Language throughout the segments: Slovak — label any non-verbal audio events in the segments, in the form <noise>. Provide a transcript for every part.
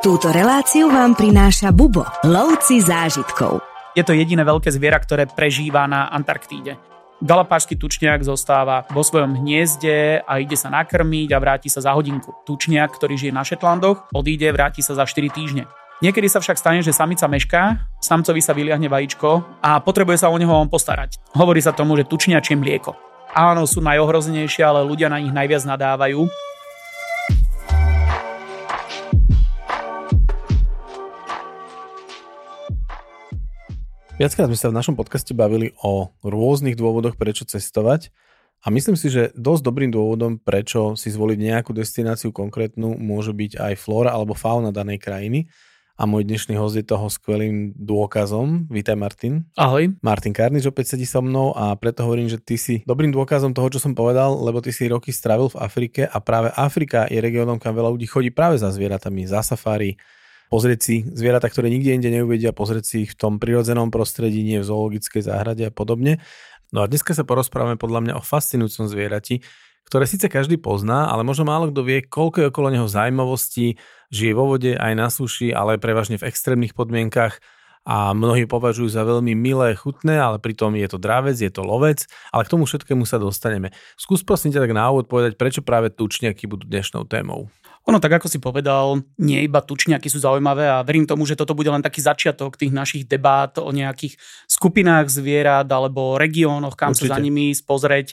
Túto reláciu vám prináša Bubo, lovci zážitkov. Je to jediné veľké zviera, ktoré prežíva na Antarktíde. Galapášsky tučniak zostáva vo svojom hniezde a ide sa nakrmiť a vráti sa za hodinku. Tučniak, ktorý žije na Šetlandoch, odíde, vráti sa za 4 týždne. Niekedy sa však stane, že samica mešká, samcovi sa vyliahne vajíčko a potrebuje sa o neho on postarať. Hovorí sa tomu, že tučniačie mlieko. Áno, sú najohrozenejšie, ale ľudia na nich najviac nadávajú. Viackrát sme sa v našom podcaste bavili o rôznych dôvodoch, prečo cestovať a myslím si, že dosť dobrým dôvodom, prečo si zvoliť nejakú destináciu konkrétnu, môže byť aj flóra alebo fauna danej krajiny. A môj dnešný host je toho skvelým dôkazom. Vítaj Martin. Ahoj. Martin Karnič opäť sedí so mnou a preto hovorím, že ty si dobrým dôkazom toho, čo som povedal, lebo ty si roky strávil v Afrike a práve Afrika je regiónom, kam veľa ľudí chodí práve za zvieratami, za safari, pozrieť si zvieratá, ktoré nikde inde neuvedia, pozrieť si ich v tom prirodzenom prostredí, nie v zoologickej záhrade a podobne. No a dneska sa porozprávame podľa mňa o fascinujúcom zvierati, ktoré síce každý pozná, ale možno málo kto vie, koľko je okolo neho zaujímavostí, žije vo vode aj na suši, ale prevažne v extrémnych podmienkach a mnohí považujú za veľmi milé, chutné, ale pritom je to dravec, je to lovec, ale k tomu všetkému sa dostaneme. Skús prosím ťa tak na úvod povedať, prečo práve tučniaky budú dnešnou témou. Ono tak, ako si povedal, nie iba tučniaky sú zaujímavé a verím tomu, že toto bude len taký začiatok tých našich debát o nejakých skupinách zvierat alebo regiónoch, kam Určite. sa za nimi spozrieť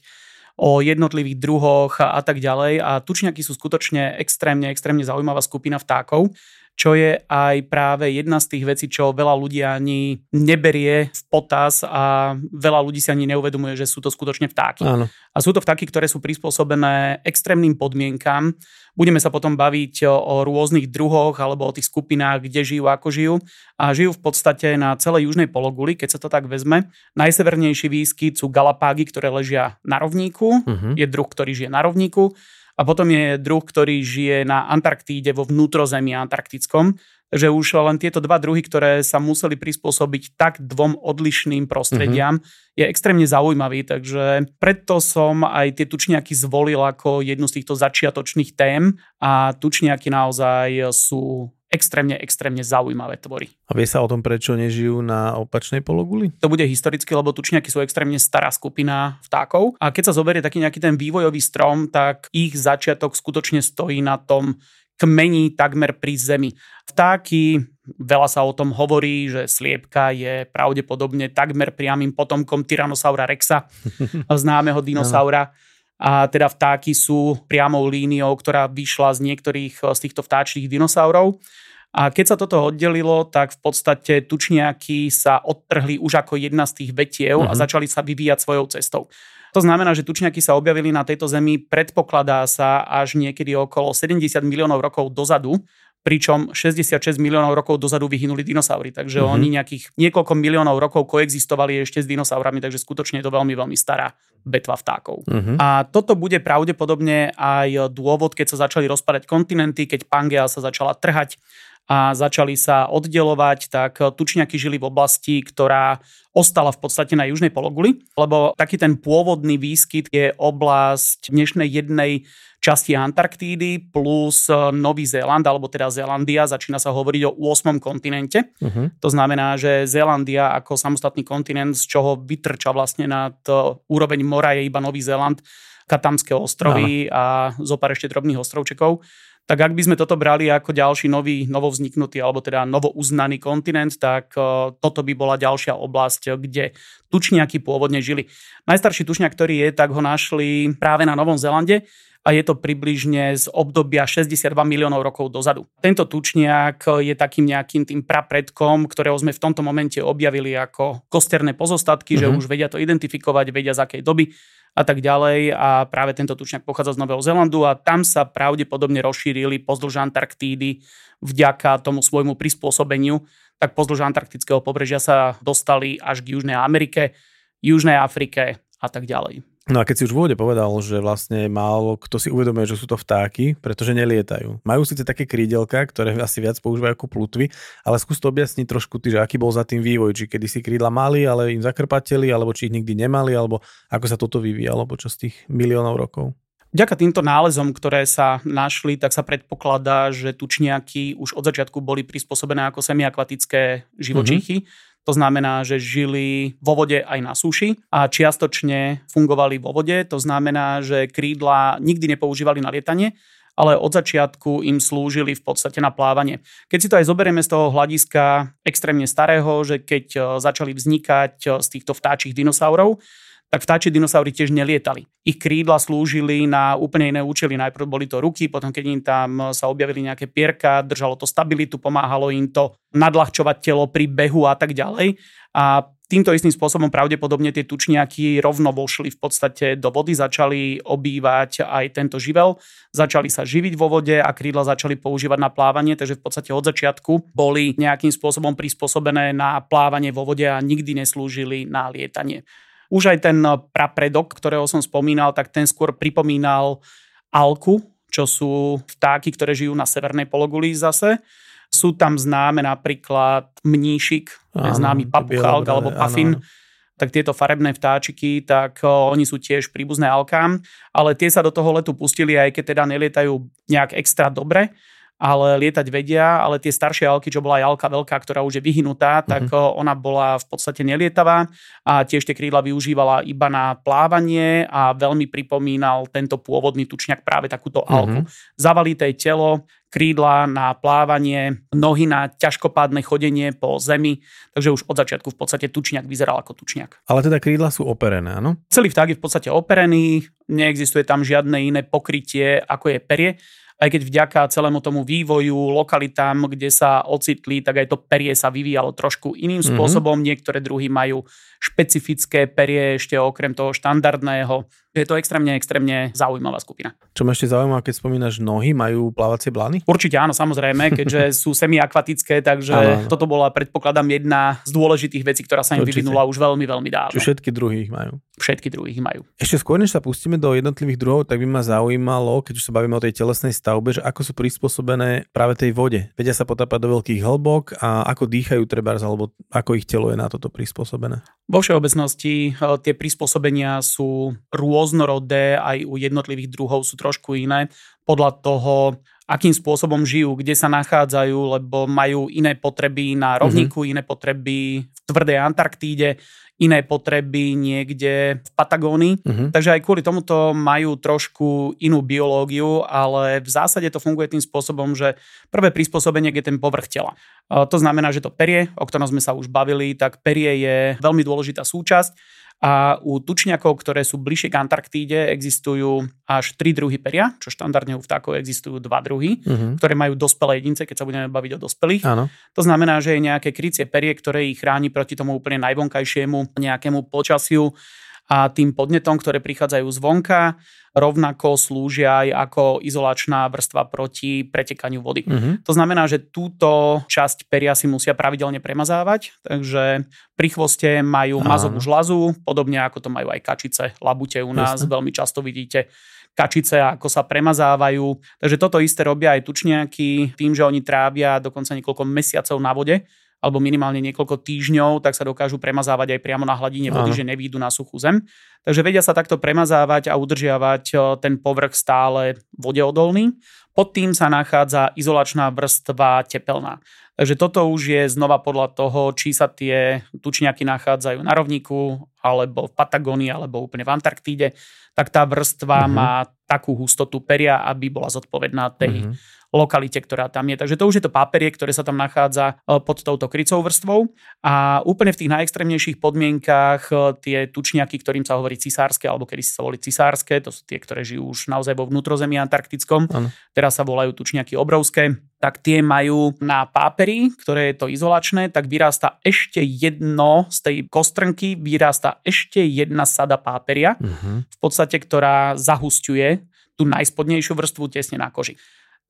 o jednotlivých druhoch a, a tak ďalej. A tučniaky sú skutočne extrémne, extrémne zaujímavá skupina vtákov čo je aj práve jedna z tých vecí, čo veľa ľudí ani neberie v potaz a veľa ľudí si ani neuvedomuje, že sú to skutočne vtáky. Áno. A sú to vtáky, ktoré sú prispôsobené extrémnym podmienkam. Budeme sa potom baviť o rôznych druhoch alebo o tých skupinách, kde žijú, ako žijú. A žijú v podstate na celej južnej pologuli, keď sa to tak vezme. Najsevernejší výskyt sú galapágy, ktoré ležia na rovníku. Uh-huh. Je druh, ktorý žije na rovníku a potom je druh, ktorý žije na Antarktíde vo vnútrozemí antarktickom. že už len tieto dva druhy, ktoré sa museli prispôsobiť tak dvom odlišným prostrediam, mm-hmm. je extrémne zaujímavý. Takže preto som aj tie tučniaky zvolil ako jednu z týchto začiatočných tém a tučniaky naozaj sú extrémne, extrémne zaujímavé tvory. A vie sa o tom, prečo nežijú na opačnej pologuli? To bude historicky, lebo tučniaky sú extrémne stará skupina vtákov. A keď sa zoberie taký nejaký ten vývojový strom, tak ich začiatok skutočne stojí na tom kmení takmer pri zemi. Vtáky, veľa sa o tom hovorí, že sliepka je pravdepodobne takmer priamým potomkom Tyrannosaura rexa, <laughs> známeho dinosaura a teda vtáky sú priamou líniou, ktorá vyšla z niektorých z týchto vtáčich dinosaurov. A keď sa toto oddelilo, tak v podstate tučniaky sa odtrhli už ako jedna z tých vetiev uh-huh. a mhm. začali sa vyvíjať svojou cestou. To znamená, že tučniaky sa objavili na tejto zemi, predpokladá sa až niekedy okolo 70 miliónov rokov dozadu, pričom 66 miliónov rokov dozadu vyhynuli dinosaury, takže mm-hmm. oni nejakých niekoľko miliónov rokov koexistovali ešte s dinosaurami, takže skutočne je to veľmi, veľmi stará betva vtákov. Mm-hmm. A toto bude pravdepodobne aj dôvod, keď sa začali rozpadať kontinenty, keď Pangea sa začala trhať a začali sa oddelovať, tak tučňaky žili v oblasti, ktorá ostala v podstate na južnej pologuli, lebo taký ten pôvodný výskyt je oblasť dnešnej jednej časti Antarktídy plus Nový Zéland, alebo teda Zélandia, začína sa hovoriť o 8. kontinente. Uh-huh. To znamená, že Zélandia ako samostatný kontinent, z čoho vytrča vlastne nad úroveň mora je iba Nový Zéland, Katamské ostrovy a zo pár ešte drobných ostrovčekov tak ak by sme toto brali ako ďalší nový, novovzniknutý alebo teda novouznaný kontinent, tak uh, toto by bola ďalšia oblasť, kde tučniaky pôvodne žili. Najstarší tučniak, ktorý je, tak ho našli práve na Novom Zelande a je to približne z obdobia 62 miliónov rokov dozadu. Tento tučniak je takým nejakým tým prapredkom, ktorého sme v tomto momente objavili ako kosterné pozostatky, mm-hmm. že mhm. už vedia to identifikovať, vedia z akej doby a tak ďalej. A práve tento tučňak pochádza z Nového Zelandu a tam sa pravdepodobne rozšírili pozdĺž Antarktídy vďaka tomu svojmu prispôsobeniu. Tak pozdĺž antarktického pobrežia sa dostali až k Južnej Amerike, Južnej Afrike a tak ďalej. No a keď si už v úvode povedal, že vlastne málo kto si uvedomuje, že sú to vtáky, pretože nelietajú. Majú síce také krídelka, ktoré asi viac používajú ako plutvy, ale skús to objasniť trošku ty, že aký bol za tým vývoj, či kedy si krídla mali, ale im zakrpateli, alebo či ich nikdy nemali, alebo ako sa toto vyvíjalo počas tých miliónov rokov. Vďaka týmto nálezom, ktoré sa našli, tak sa predpokladá, že tučniaky už od začiatku boli prispôsobené ako semiakvatické živočíchy. Mm-hmm. To znamená, že žili vo vode aj na súši a čiastočne fungovali vo vode. To znamená, že krídla nikdy nepoužívali na lietanie, ale od začiatku im slúžili v podstate na plávanie. Keď si to aj zoberieme z toho hľadiska extrémne starého, že keď e, začali vznikať e, z týchto vtáčich dinosaurov, tak vtáči dinosaury tiež nelietali. Ich krídla slúžili na úplne iné účely. Najprv boli to ruky, potom keď im tam sa objavili nejaké pierka, držalo to stabilitu, pomáhalo im to nadľahčovať telo pri behu a tak ďalej. A týmto istým spôsobom pravdepodobne tie tučniaky rovno vošli v podstate do vody, začali obývať aj tento živel, začali sa živiť vo vode a krídla začali používať na plávanie, takže v podstate od začiatku boli nejakým spôsobom prispôsobené na plávanie vo vode a nikdy neslúžili na lietanie. Už aj ten eh, prapredok, ktorého som spomínal, tak ten skôr pripomínal alku, čo sú vtáky, ktoré žijú na severnej pologuli zase. Sú tam známe napríklad mníšik, áno, známy papuchalk alebo pafin. Áno, tak tieto farebné vtáčiky, tak eh, oni sú tiež príbuzné alkám, ale tie sa do toho letu pustili, aj keď teda nelietajú nejak extra dobre, ale lietať vedia, ale tie staršie alky, čo bola aj alka veľká, ktorá už je vyhnutá, tak mm-hmm. ona bola v podstate nelietavá a tiež tie krídla využívala iba na plávanie a veľmi pripomínal tento pôvodný tučňak práve takúto mm-hmm. alku. Zavalité telo, krídla na plávanie, nohy na ťažkopádne chodenie po zemi, takže už od začiatku v podstate tučňak vyzeral ako tučňak. Ale teda krídla sú operené, áno? Celý vták je v podstate operený, neexistuje tam žiadne iné pokrytie ako je perie aj keď vďaka celému tomu vývoju, lokalitám, kde sa ocitli, tak aj to perie sa vyvíjalo trošku iným mm-hmm. spôsobom. Niektoré druhy majú špecifické perie ešte okrem toho štandardného je to extrémne, extrémne zaujímavá skupina. Čo ma ešte zaujímavé, keď spomínaš nohy, majú plávacie blány? Určite áno, samozrejme, keďže <laughs> sú semiakvatické, takže áno. toto bola, predpokladám, jedna z dôležitých vecí, ktorá sa im Určite. vyvinula už veľmi, veľmi dávno. Čo všetky druhy ich majú? Všetky druhy ich majú. Ešte skôr, než sa pustíme do jednotlivých druhov, tak by ma zaujímalo, keď sa bavíme o tej telesnej stavbe, že ako sú prispôsobené práve tej vode. Vedia sa potápať do veľkých hĺbok a ako dýchajú trebárs, alebo ako ich telo je na toto prispôsobené? Vo všeobecnosti eh, tie prispôsobenia sú rôznorodé, aj u jednotlivých druhov sú trošku iné podľa toho, akým spôsobom žijú, kde sa nachádzajú, lebo majú iné potreby na rovníku, mm-hmm. iné potreby v tvrdej Antarktíde, iné potreby niekde v Patagónii. Uh-huh. Takže aj kvôli tomuto majú trošku inú biológiu, ale v zásade to funguje tým spôsobom, že prvé prispôsobenie je ten povrch tela. To znamená, že to perie, o ktorom sme sa už bavili, tak perie je veľmi dôležitá súčasť a u tučňakov, ktoré sú bližšie k Antarktíde, existujú až tri druhy peria, čo štandardne u vtákov existujú dva druhy, uh-huh. ktoré majú dospelé jedince, keď sa budeme baviť o dospelých. Áno. To znamená, že je nejaké krycie perie, ktoré ich chráni proti tomu úplne najvonkajšiemu nejakému počasiu a tým podnetom, ktoré prichádzajú zvonka, rovnako slúžia aj ako izolačná vrstva proti pretekaniu vody. Uh-huh. To znamená, že túto časť peria si musia pravidelne premazávať, takže pri chvoste majú uh-huh. mazovú žlazu, podobne ako to majú aj kačice, labute u nás, Jasne. veľmi často vidíte kačice, ako sa premazávajú. Takže toto isté robia aj tučniaky tým, že oni trávia dokonca niekoľko mesiacov na vode alebo minimálne niekoľko týždňov, tak sa dokážu premazávať aj priamo na hladine vody, Aha. že nevídu na suchú zem. Takže vedia sa takto premazávať a udržiavať e, ten povrch stále vodeodolný. Pod tým sa nachádza izolačná vrstva tepelná. Takže toto už je znova podľa toho, či sa tie tučniaky nachádzajú na rovníku, alebo v Patagónii, alebo úplne v Antarktíde, tak tá vrstva uh-huh. má takú hustotu peria, aby bola zodpovedná tej uh-huh lokalite, ktorá tam je. Takže to už je to paperie, ktoré sa tam nachádza e, pod touto krycou vrstvou. A úplne v tých najextrémnejších podmienkách e, tie tučniaky, ktorým sa hovorí cisárske, alebo kedy sa volí cisárske, to sú tie, ktoré žijú už naozaj vo vnútrozemí antarktickom. Ano. Teraz sa volajú tučniaky obrovské tak tie majú na páperi, ktoré je to izolačné, tak vyrasta ešte jedno z tej kostrnky, vyrasta ešte jedna sada páperia, uh-huh. v podstate, ktorá zahusťuje tú najspodnejšiu vrstvu tesne na koži.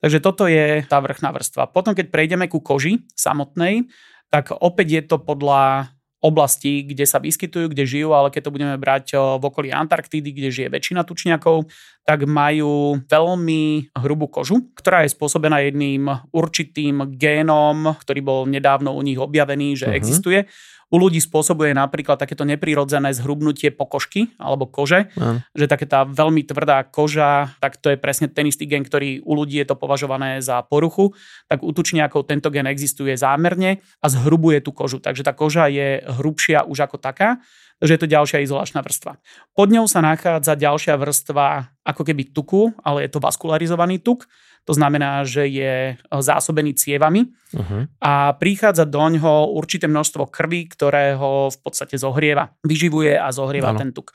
Takže toto je tá vrchná vrstva. Potom, keď prejdeme ku koži samotnej, tak opäť je to podľa oblasti, kde sa vyskytujú, kde žijú, ale keď to budeme brať v okolí Antarktídy, kde žije väčšina tučniakov, tak majú veľmi hrubú kožu, ktorá je spôsobená jedným určitým génom, ktorý bol nedávno u nich objavený, že uh-huh. existuje u ľudí spôsobuje napríklad takéto neprirodzené zhrubnutie pokožky alebo kože, uh. že také tá veľmi tvrdá koža, tak to je presne ten istý gen, ktorý u ľudí je to považované za poruchu, tak u tučniakov tento gen existuje zámerne a zhrubuje tú kožu. Takže tá koža je hrubšia už ako taká, takže je to ďalšia izolačná vrstva. Pod ňou sa nachádza ďalšia vrstva ako keby tuku, ale je to vaskularizovaný tuk, to znamená, že je e, zásobený cievami uh-huh. a prichádza do ňoho určité množstvo krvi, ktoré ho v podstate zohrieva, vyživuje a zohrieva ano. ten tuk.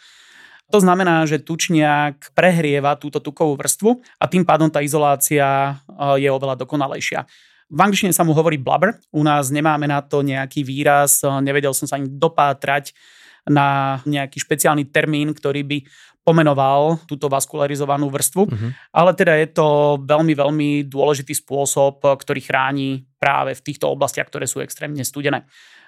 To znamená, že tučniak prehrieva túto tukovú vrstvu a tým pádom tá izolácia e, je oveľa dokonalejšia. V angličtine sa mu hovorí blubber, u nás nemáme na to nejaký výraz, e, nevedel som sa ani dopátrať na nejaký špeciálny termín, ktorý by pomenoval túto vaskularizovanú vrstvu, uh-huh. ale teda je to veľmi, veľmi dôležitý spôsob, ktorý chráni práve v týchto oblastiach, ktoré sú extrémne studené.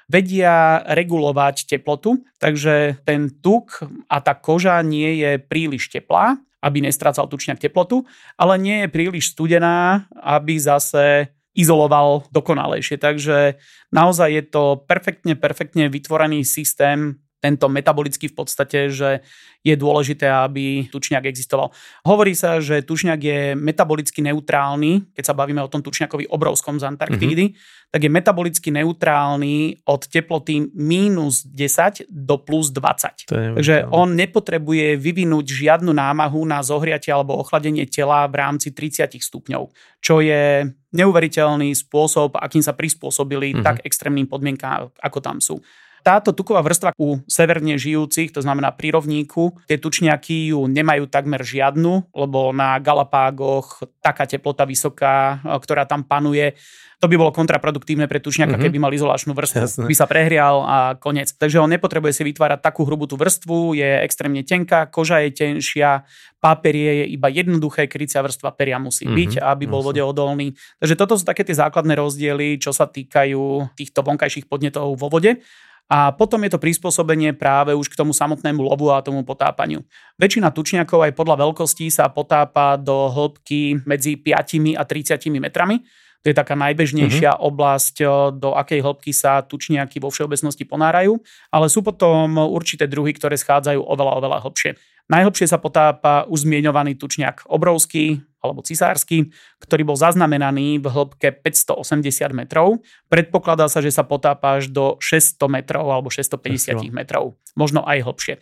Vedia regulovať teplotu, takže ten tuk a tá koža nie je príliš teplá, aby nestrácal tučňak teplotu, ale nie je príliš studená, aby zase izoloval dokonalejšie. Takže naozaj je to perfektne, perfektne vytvorený systém tento metabolický v podstate, že je dôležité, aby tučniak existoval. Hovorí sa, že tučniak je metabolicky neutrálny, keď sa bavíme o tom tučniakovi obrovskom z Antarktídy, mm-hmm. tak je metabolicky neutrálny od teploty minus 10 do plus 20. Takže on nepotrebuje vyvinúť žiadnu námahu na zohriatie alebo ochladenie tela v rámci 30 stupňov, čo je neuveriteľný spôsob, akým sa prispôsobili mm-hmm. tak extrémnym podmienkám, ako tam sú táto tuková vrstva u severne žijúcich, to znamená pri rovníku, tie tučniaky ju nemajú takmer žiadnu, lebo na Galapágoch taká teplota vysoká, ktorá tam panuje, to by bolo kontraproduktívne pre tučniaka, mm-hmm. keby mal izolačnú vrstvu. Jasne. By sa prehrial a koniec. Takže on nepotrebuje si vytvárať takú hrubú tú vrstvu, je extrémne tenká, koža je tenšia, paperie je iba jednoduché, krycia vrstva peria musí mm-hmm. byť, aby bol vode odolný. Takže toto sú také tie základné rozdiely, čo sa týkajú týchto vonkajších podnetov vo vode. A potom je to prispôsobenie práve už k tomu samotnému lovu a tomu potápaniu. Väčšina tučniakov aj podľa veľkosti sa potápa do hĺbky medzi 5 a 30 metrami. To je taká najbežnejšia uh-huh. oblasť, do akej hĺbky sa tučniaky vo všeobecnosti ponárajú, ale sú potom určité druhy, ktoré schádzajú oveľa, oveľa hlbšie. Najhlbšie sa potápa už zmienovaný tučniak obrovský alebo cisársky, ktorý bol zaznamenaný v hĺbke 580 metrov. Predpokladá sa, že sa potápa až do 600 metrov alebo 650 metrov, možno aj hlbšie.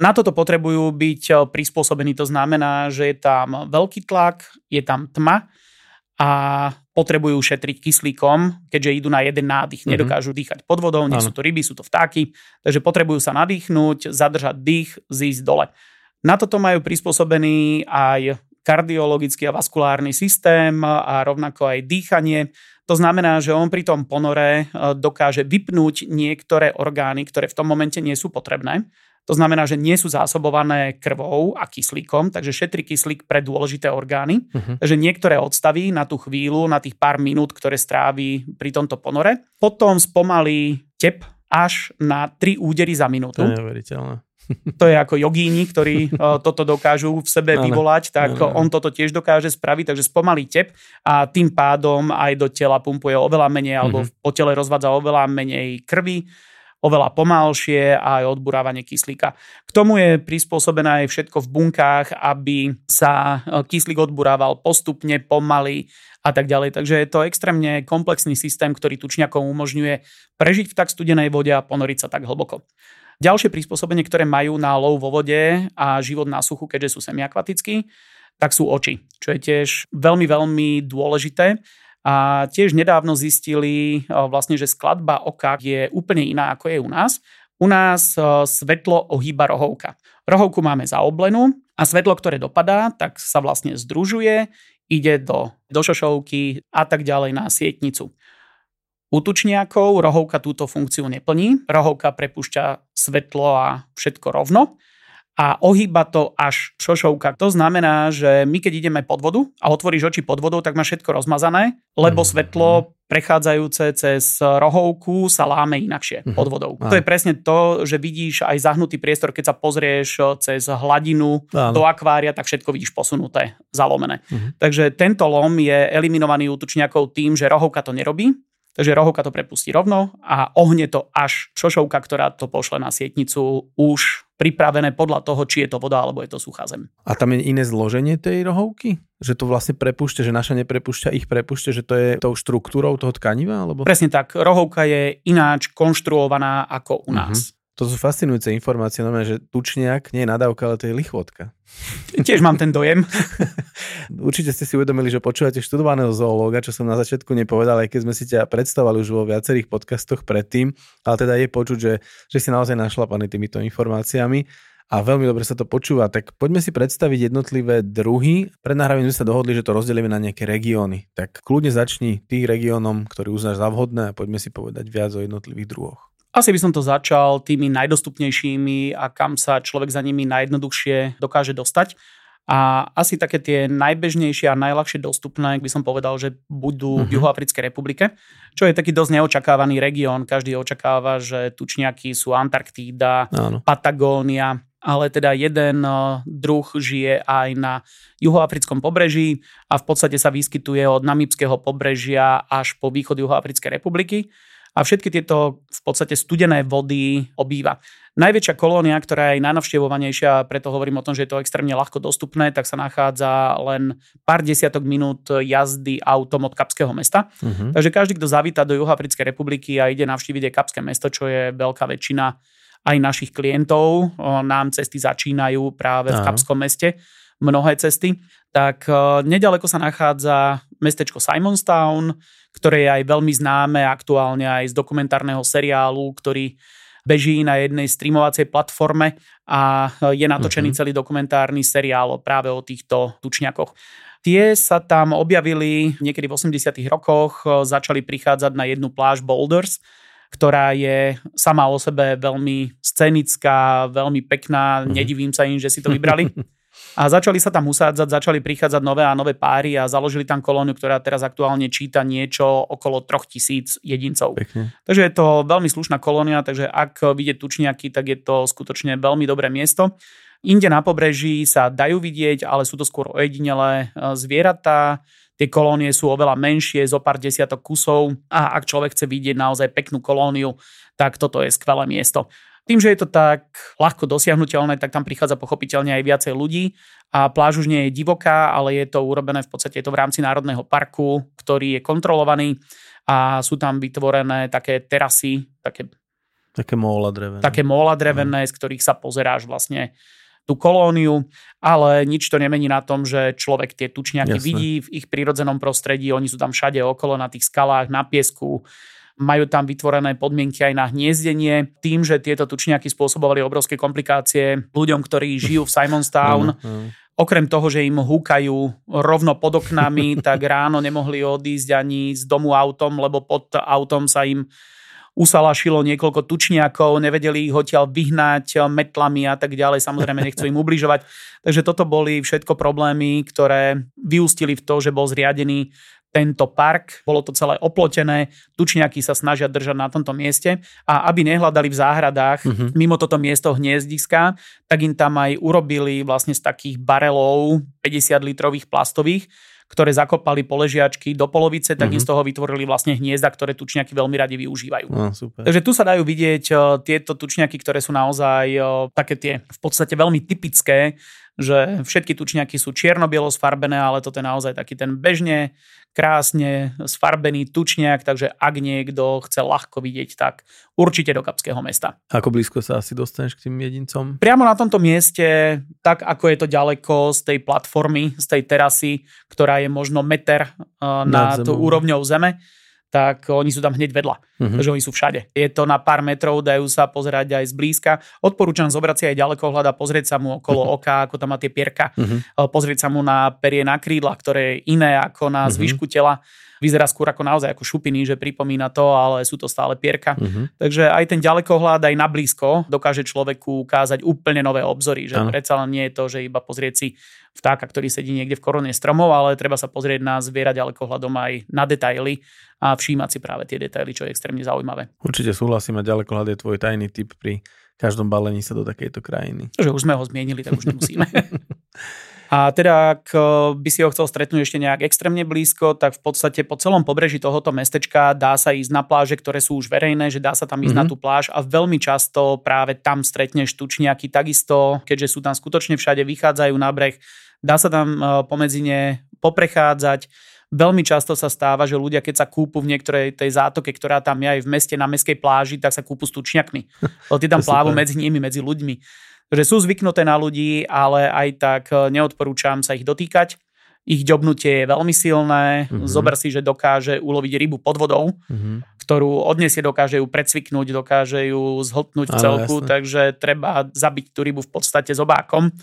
Na toto potrebujú byť prispôsobení, to znamená, že je tam veľký tlak, je tam tma a potrebujú šetriť kyslíkom, keďže idú na jeden nádych. Mm-hmm. Nedokážu dýchať pod vodou, nie sú to ryby, sú to vtáky, takže potrebujú sa nadýchnuť, zadržať dých, zísť dole. Na toto majú prispôsobený aj kardiologický a vaskulárny systém a rovnako aj dýchanie. To znamená, že on pri tom ponore e, dokáže vypnúť niektoré orgány, ktoré v tom momente nie sú potrebné to znamená, že nie sú zásobované krvou a kyslíkom, takže šetrí kyslík pre dôležité orgány. Uh-huh. Takže niektoré odstaví na tú chvíľu, na tých pár minút, ktoré strávi pri tomto ponore. Potom spomalí tep až na 3 údery za minútu. To je neuveriteľné. To je ako jogíni, ktorí <laughs> toto dokážu v sebe vyvolať, tak on toto tiež dokáže spraviť, takže spomalí tep a tým pádom aj do tela pumpuje oveľa menej, alebo uh-huh. po tele rozvádza oveľa menej krvi oveľa pomalšie a aj odburávanie kyslíka. K tomu je prispôsobené aj všetko v bunkách, aby sa e, kyslík odburával postupne, pomaly a tak ďalej. Takže je to extrémne komplexný systém, ktorý tučňakom umožňuje prežiť v tak studenej vode a ponoriť sa tak hlboko. Ďalšie prispôsobenie, ktoré majú na lov vo vode a život na suchu, keďže sú semiakvatickí, tak sú oči, čo je tiež veľmi, veľmi dôležité. A tiež nedávno zistili vlastne, že skladba oka je úplne iná ako je u nás. U nás svetlo ohýba rohovka. Rohovku máme zaoblenú a svetlo, ktoré dopadá, tak sa vlastne združuje, ide do, do šošovky a tak ďalej na sietnicu. U tučniakov rohovka túto funkciu neplní. Rohovka prepušťa svetlo a všetko rovno a ohýba to až šošovka. To znamená, že my keď ideme pod vodu a otvoríš oči pod vodou, tak má všetko rozmazané, lebo mm-hmm. svetlo prechádzajúce cez rohovku sa láme inakšie uh-huh. pod vodou. Áno. To je presne to, že vidíš aj zahnutý priestor, keď sa pozrieš cez hladinu Áno. do akvária, tak všetko vidíš posunuté, zalomené. Uh-huh. Takže tento lom je eliminovaný útočniakov tým, že rohovka to nerobí, Takže rohovka to prepustí rovno a ohne to až šošovka, ktorá to pošle na sietnicu už pripravené podľa toho, či je to voda alebo je to suchá zem. A tam je iné zloženie tej rohovky? Že to vlastne prepúšťa, že naša neprepúšťa, ich prepúšťa, že to je tou štruktúrou toho tkaniva? Alebo... Presne tak. Rohovka je ináč konštruovaná ako u nás. Uh-huh. To sú fascinujúce informácie, normálne, že tučniak nie je nadávka, ale to je lichvotka. <laughs> Tiež mám ten dojem. <laughs> Určite ste si uvedomili, že počúvate študovaného zoológa, čo som na začiatku nepovedal, aj keď sme si ťa predstavovali už vo viacerých podcastoch predtým, ale teda je počuť, že, že si naozaj našlapaný týmito informáciami a veľmi dobre sa to počúva. Tak poďme si predstaviť jednotlivé druhy. Pred nahrávaním sme sa dohodli, že to rozdelíme na nejaké regióny. Tak kľudne začni tým regiónom, ktorý uznáš za vhodné a poďme si povedať viac o jednotlivých druhoch. Asi by som to začal tými najdostupnejšími a kam sa človek za nimi najjednoduchšie dokáže dostať. A asi také tie najbežnejšie a najľahšie dostupné, by som povedal, že budú uh-huh. v mhm. Juhoafrickej republike, čo je taký dosť neočakávaný región. Každý očakáva, že tučniaky sú Antarktída, Áno. Patagónia, ale teda jeden eh, druh žije aj na juhoafrickom pobreží a v podstate sa vyskytuje od Namibského pobrežia až po východ Juhoafrickej republiky a všetky tieto v podstate studené vody obýva. Najväčšia kolónia, ktorá je najnavštevovanejšia, preto hovorím o tom, že je to extrémne ľahko dostupné, tak sa nachádza len pár desiatok minút jazdy autom od Kapského mesta. Uh-huh. Takže každý, kto zavíta do Juhoafrickej republiky a ide navštíviť aj Kapské mesto, čo je veľká väčšina aj našich klientov, nám cesty začínajú práve v Kapskom meste, mnohé cesty, tak nedaleko sa nachádza mestečko Simonstown, ktoré je aj veľmi známe aktuálne aj z dokumentárneho seriálu, ktorý beží na jednej streamovacej platforme a je natočený uh-huh. celý dokumentárny seriál práve o týchto tučňakoch. Tie sa tam objavili niekedy v 80 rokoch, začali prichádzať na jednu pláž Boulders, ktorá je sama o sebe veľmi scenická, veľmi pekná, uh-huh. nedivím sa im, že si to vybrali. <laughs> A začali sa tam usádzať, začali prichádzať nové a nové páry a založili tam kolóniu, ktorá teraz aktuálne číta niečo okolo 3000 jedincov. Pekne. Takže je to veľmi slušná kolónia, takže ak vidieť tučniaky, tak je to skutočne veľmi dobré miesto. Inde na pobreží sa dajú vidieť, ale sú to skôr ojedinelé e, zvieratá. Tie kolónie sú oveľa menšie, zo pár desiatok kusov a ak človek chce vidieť naozaj peknú kolóniu, tak toto je skvelé miesto. Tým, že je to tak ľahko dosiahnutelné, tak tam prichádza pochopiteľne aj viacej ľudí a pláž už nie je divoká, ale je to urobené v podstate je to v rámci Národného parku, ktorý je kontrolovaný a sú tam vytvorené také terasy, také, také móla drevené. Také móla drevené, z ktorých sa pozeráš vlastne tú kolóniu, ale nič to nemení na tom, že človek tie tučniaky Jasne. vidí v ich prírodzenom prostredí, oni sú tam všade okolo na tých skalách, na piesku, majú tam vytvorené podmienky aj na hniezdenie. Tým, že tieto tučniaky spôsobovali obrovské komplikácie ľuďom, ktorí žijú v Simonstown, okrem toho, že im húkajú rovno pod oknami, <laughs> tak ráno nemohli odísť ani z domu autom, lebo pod autom sa im usalašilo niekoľko tučniakov, nevedeli ich odtiaľ vyhnať metlami a tak ďalej, samozrejme nechcú im ubližovať. <laughs> Takže toto boli všetko problémy, ktoré vyústili v to, že bol zriadený tento park, bolo to celé oplotené, tučniaky sa snažia držať na tomto mieste a aby nehľadali v záhradách uh-huh. mimo toto miesto hniezdiska, tak im tam aj urobili vlastne z takých barelov 50 litrových plastových, ktoré zakopali poležiačky do polovice, tak uh-huh. z toho vytvorili vlastne hniezda, ktoré tučniaky veľmi radi využívajú. No, super. Takže tu sa dajú vidieť uh, tieto tučniaky, ktoré sú naozaj uh, také tie v podstate veľmi typické že všetky tučniaky sú čierno-bielo sfarbené, ale toto je naozaj taký ten bežne krásne sfarbený tučniak, takže ak niekto chce ľahko vidieť, tak určite do Kapského mesta. Ako blízko sa asi dostaneš k tým jedincom? Priamo na tomto mieste, tak ako je to ďaleko z tej platformy, z tej terasy, ktorá je možno meter uh, nad úrovňou zeme, tak oni sú tam hneď vedľa, uh-huh. že oni sú všade. Je to na pár metrov, dajú sa pozerať aj zblízka. Odporúčam zobrať si aj ďalekohľad a pozrieť sa mu okolo uh-huh. oka, ako tam má tie pierka, uh-huh. pozrieť sa mu na perie na krídla, ktoré je iné ako na uh-huh. zvyšku tela vyzerá skôr ako naozaj ako šupiny, že pripomína to, ale sú to stále pierka. Uh-huh. Takže aj ten ďalekohľad aj na blízko dokáže človeku ukázať úplne nové obzory, že ano. predsa len nie je to, že iba pozrieť si vtáka, ktorý sedí niekde v korone stromov, ale treba sa pozrieť na zviera ďalekohľadom aj na detaily a všímať si práve tie detaily, čo je extrémne zaujímavé. Určite súhlasím a ďalekohľad je tvoj tajný tip pri každom balení sa do takejto krajiny. Že už sme ho zmienili, tak už nemusíme. <laughs> A teda, ak eh, by si ho chcel stretnúť ešte nejak extrémne blízko, tak v podstate po celom pobreží tohoto mestečka dá sa ísť na pláže, ktoré sú už verejné, že dá sa tam ísť mm-hmm. na mhm. tú pláž a veľmi často práve tam stretneš tučniaky takisto, keďže sú tam skutočne všade, vychádzajú na breh, dá sa tam eh, pomedzi ne poprechádzať. Veľmi často sa stáva, že ľudia, keď sa kúpu v niektorej tej zátoke, ktorá tam je aj v meste na meskej pláži, tak sa kúpu s tučniakmi. <laughs> Lebo tie tam plávu medzi nimi, medzi ľuďmi že sú zvyknuté na ľudí, ale aj tak e, neodporúčam sa ich dotýkať. Ich ďobnutie je veľmi silné. Mm-hmm. Zober si, že dokáže uloviť rybu pod vodou, mm-hmm. ktorú odniesie, dokáže ju predsviknúť, dokáže ju zhltnúť v celku, jasne. takže treba zabiť tú rybu v podstate zobákom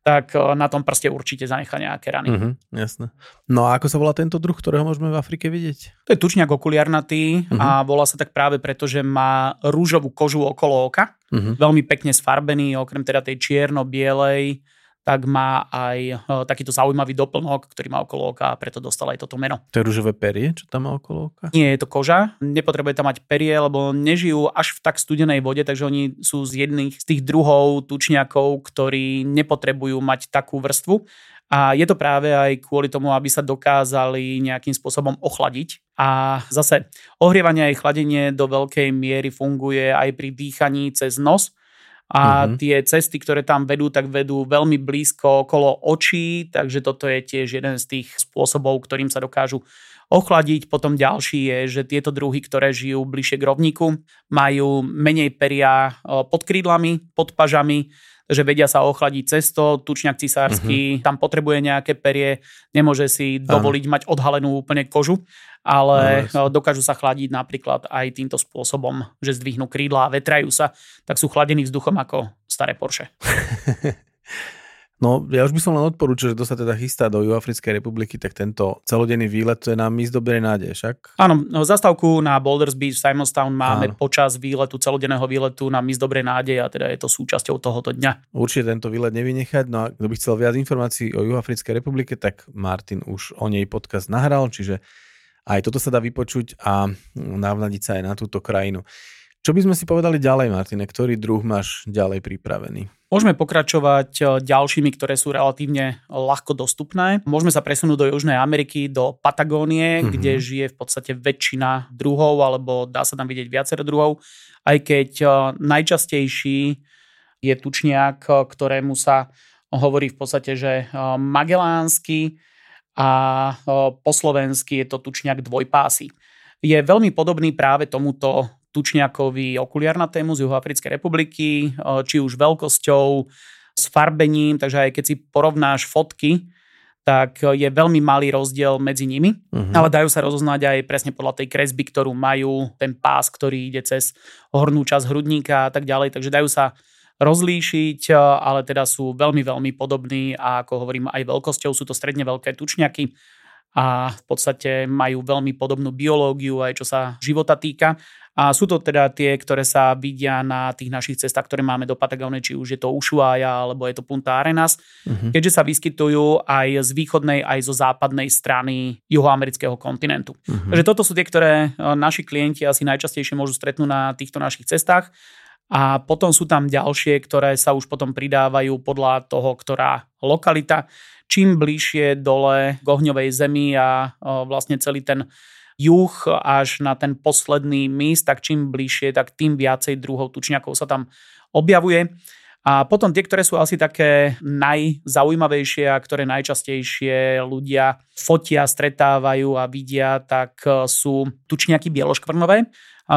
tak e, na tom prste určite zanechá nejaké rany. Mm-hmm, jasné. No a ako sa volá tento druh, ktorého môžeme v Afrike vidieť? To je tučňak okuliarnatý mm-hmm. a volá sa tak práve preto, že má rúžovú kožu okolo oka, mm-hmm. veľmi pekne sfarbený, okrem teda tej čierno-bielej tak má aj e, takýto zaujímavý doplnok, ktorý má okolo oka a preto dostal aj toto meno. To je rúžové perie, čo tam má okolo oka? Nie, je to koža, nepotrebuje tam mať perie, lebo nežijú až v tak studenej vode, takže oni sú z jedných z tých druhov tučniakov, ktorí nepotrebujú mať takú vrstvu. A je to práve aj kvôli tomu, aby sa dokázali nejakým spôsobom ochladiť. A zase ohrievanie aj chladenie do veľkej miery funguje aj pri dýchaní cez nos, a uh-huh. tie cesty, ktoré tam vedú, tak vedú veľmi blízko okolo očí, takže toto je tiež jeden z tých spôsobov, ktorým sa dokážu ochladiť. Potom ďalší je, že tieto druhy, ktoré žijú bližšie k rovníku, majú menej peria pod krídlami, pod pažami, že vedia sa ochladiť cesto, tučňak cisársky, uh-huh. tam potrebuje nejaké perie, nemôže si dovoliť uh-huh. mať odhalenú úplne kožu ale no, dokážu sa chladiť napríklad aj týmto spôsobom, že zdvihnú krídla a vetrajú sa, tak sú chladení vzduchom ako staré Porsche. <laughs> No, ja už by som len odporúčal, že kto sa teda chystá do Juhoafrickej republiky, tak tento celodenný výlet to je na Miss Dobrej nádej, však? Áno, no, zastavku na Boulders Beach, Simonstown máme Áno. počas výletu, celodenného výletu na Miss Dobrej nádej a teda je to súčasťou tohoto dňa. Určite tento výlet nevynechať, no a kto by chcel viac informácií o Juhoafrickej republike, tak Martin už o nej podcast nahral, čiže aj toto sa dá vypočuť a navnadiť sa aj na túto krajinu. Čo by sme si povedali ďalej, Martine? Ktorý druh máš ďalej pripravený? Môžeme pokračovať e, ďalšími, ktoré sú relatívne ľahko dostupné. Môžeme sa presunúť do Južnej Ameriky, do Patagónie, mm-hmm. kde žije v podstate väčšina druhov, alebo dá sa tam vidieť viacero druhov. Aj keď e, najčastejší je tučniak, e, ktorému sa hovorí v podstate, že magellánsky, a po slovensky je to tučňak dvojpásy. Je veľmi podobný práve tomuto tučňakovi tému z Juhoafrickej republiky, či už veľkosťou, s farbením, takže aj keď si porovnáš fotky, tak je veľmi malý rozdiel medzi nimi, uh-huh. ale dajú sa rozoznať aj presne podľa tej kresby, ktorú majú, ten pás, ktorý ide cez hornú časť hrudníka a tak ďalej, takže dajú sa rozlíšiť, eh, ale teda sú veľmi, veľmi podobní a ako hovorím aj veľkosťou, sú to stredne veľké tučňaky a v podstate majú veľmi podobnú biológiu aj čo sa života týka. A sú to teda tie, ktoré sa vidia na tých našich cestách, ktoré máme do Patagónie, či už je to Ushuaia alebo je to Punta Arenas, uh-huh. keďže sa vyskytujú aj z východnej, aj zo západnej strany juhoamerického kontinentu. Uh-huh. Takže toto sú tie, ktoré eh, naši klienti asi najčastejšie môžu stretnúť na týchto našich cestách. A potom sú tam ďalšie, ktoré sa už potom pridávajú podľa toho, ktorá lokalita. Čím bližšie dole k ohňovej zemi a vlastne celý ten juh až na ten posledný míst, tak čím bližšie, tak tým viacej druhov tučňakov sa tam objavuje. A potom tie, ktoré sú asi také najzaujímavejšie a ktoré najčastejšie ľudia fotia, stretávajú a vidia, tak sú tučňaky bieloškvrnové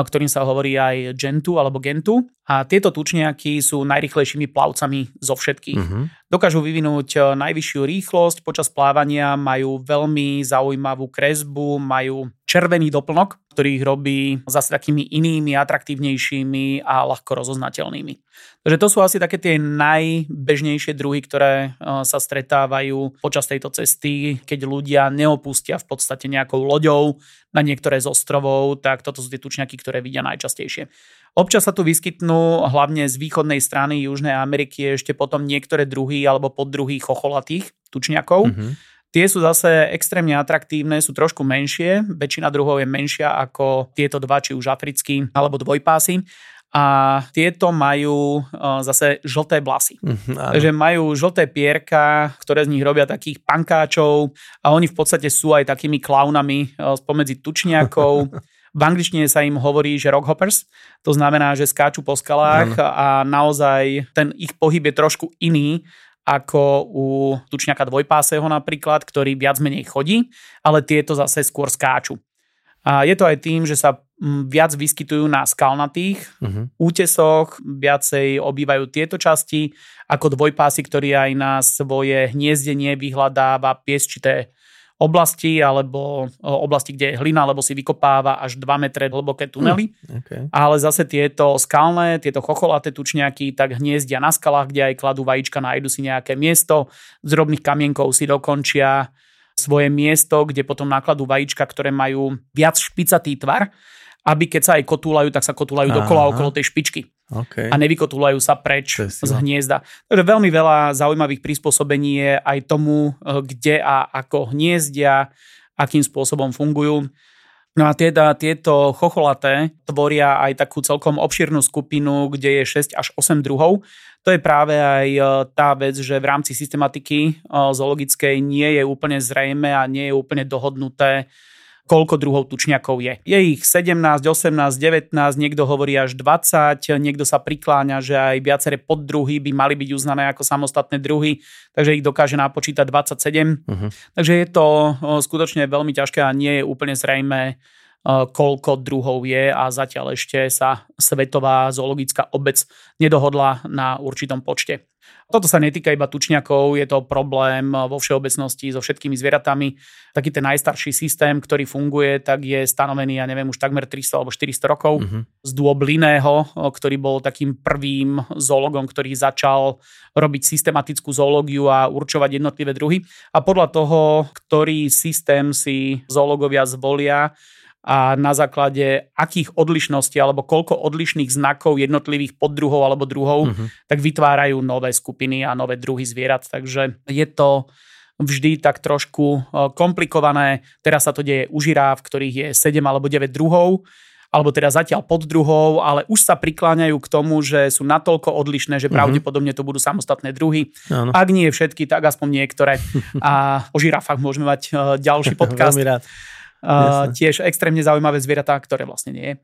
ktorým sa hovorí aj gentu alebo gentu. A tieto tučniaky sú najrychlejšími plavcami zo všetkých. Uh-huh. Dokážu vyvinúť e, najvyššiu rýchlosť počas plávania, majú veľmi zaujímavú kresbu, majú červený doplnok, ktorý ich robí zase takými inými, atraktívnejšími a ľahko rozoznateľnými. Takže to sú asi také tie najbežnejšie druhy, ktoré e, sa stretávajú počas tejto cesty, keď ľudia neopustia v podstate nejakou loďou na niektoré z ostrovov, tak toto sú tie tučňaky, ktoré vidia najčastejšie. Občas sa tu vyskytnú hlavne z východnej strany Južnej Ameriky ešte potom niektoré druhy alebo poddruhy chocholatých tučňakov. Mm-hmm. Tie sú zase extrémne atraktívne, sú trošku menšie, väčšina druhov je menšia ako tieto dva, či už africký alebo dvojpásy a tieto majú zase žlté vlasy. Mm, Takže majú žlté pierka, ktoré z nich robia takých pankáčov a oni v podstate sú aj takými klaunami spomedzi tučniakov. <laughs> V angličtine sa im hovorí, že rockhoppers, to znamená, že skáču po skalách ano. a naozaj ten ich pohyb je trošku iný ako u tučňaka dvojpásého napríklad, ktorý viac menej chodí, ale tieto zase skôr skáču. A je to aj tým, že sa viac vyskytujú na skalnatých uh-huh. útesoch, viacej obývajú tieto časti, ako dvojpásy, ktorý aj na svoje hniezdenie vyhľadáva piesčité oblasti alebo oblasti, kde je hlina, lebo si vykopáva až 2 metre hlboké tunely. Mm, okay. Ale zase tieto skalné, tieto chocholaté tučniaky tak hniezdia na skalách, kde aj kladú vajíčka, nájdu si nejaké miesto, z drobných kamienkov si dokončia svoje miesto, kde potom nakladú vajíčka, ktoré majú viac špicatý tvar, aby keď sa aj kotúlajú, tak sa kotúlajú Aha. dokola okolo tej špičky. Okay. A nevykotúlajú sa preč z hniezda. Takže veľmi veľa zaujímavých prispôsobení je aj tomu, eh, kde a ako hniezdia, akým spôsobom fungujú. No a teda, tieto chocholaté tvoria aj takú celkom obširnú skupinu, kde je 6 až 8 druhov. To je práve aj eh, tá vec, že v rámci systematiky eh, zoologickej nie je úplne zrejme a nie je úplne dohodnuté, koľko druhov tučniakov je. Je ich 17, 18, 19, niekto hovorí až 20, niekto sa prikláňa, že aj viaceré poddruhy by mali byť uznané ako samostatné druhy, takže ich dokáže napočítať 27. Uh-huh. Mhm. Takže je to skutočne veľmi ťažké a nie je úplne zrejme koľko druhov je a zatiaľ ešte sa svetová zoologická obec nedohodla na určitom počte. Toto sa netýka iba tučňakov, je to problém vo všeobecnosti so všetkými zvieratami. Taký ten najstarší systém, ktorý funguje, tak je stanovený, ja neviem, už takmer 300 alebo 400 rokov uh-huh. z dôb Linného, ktorý bol takým prvým zoologom, ktorý začal robiť systematickú zoológiu a určovať jednotlivé druhy. A podľa toho, ktorý systém si zoologovia zvolia, a na základe akých odlišností alebo koľko odlišných znakov jednotlivých poddruhov alebo druhov, uh-huh. tak vytvárajú nové skupiny a nové druhy zvierat. Takže je to vždy tak trošku e, komplikované. Teraz sa to deje u žiráv, ktorých je 7 alebo 9 druhov, alebo teda zatiaľ pod druhou, ale už sa prikláňajú k tomu, že sú natoľko odlišné, že mhm. pravdepodobne to budú samostatné druhy. Ano. Ak nie všetky, tak aspoň niektoré. <laughs> A o žirafách môžeme mať e, ďalší <laughs> podcast. Veľmi rád. Uh, tiež extrémne zaujímavé zvieratá, ktoré vlastne nie je.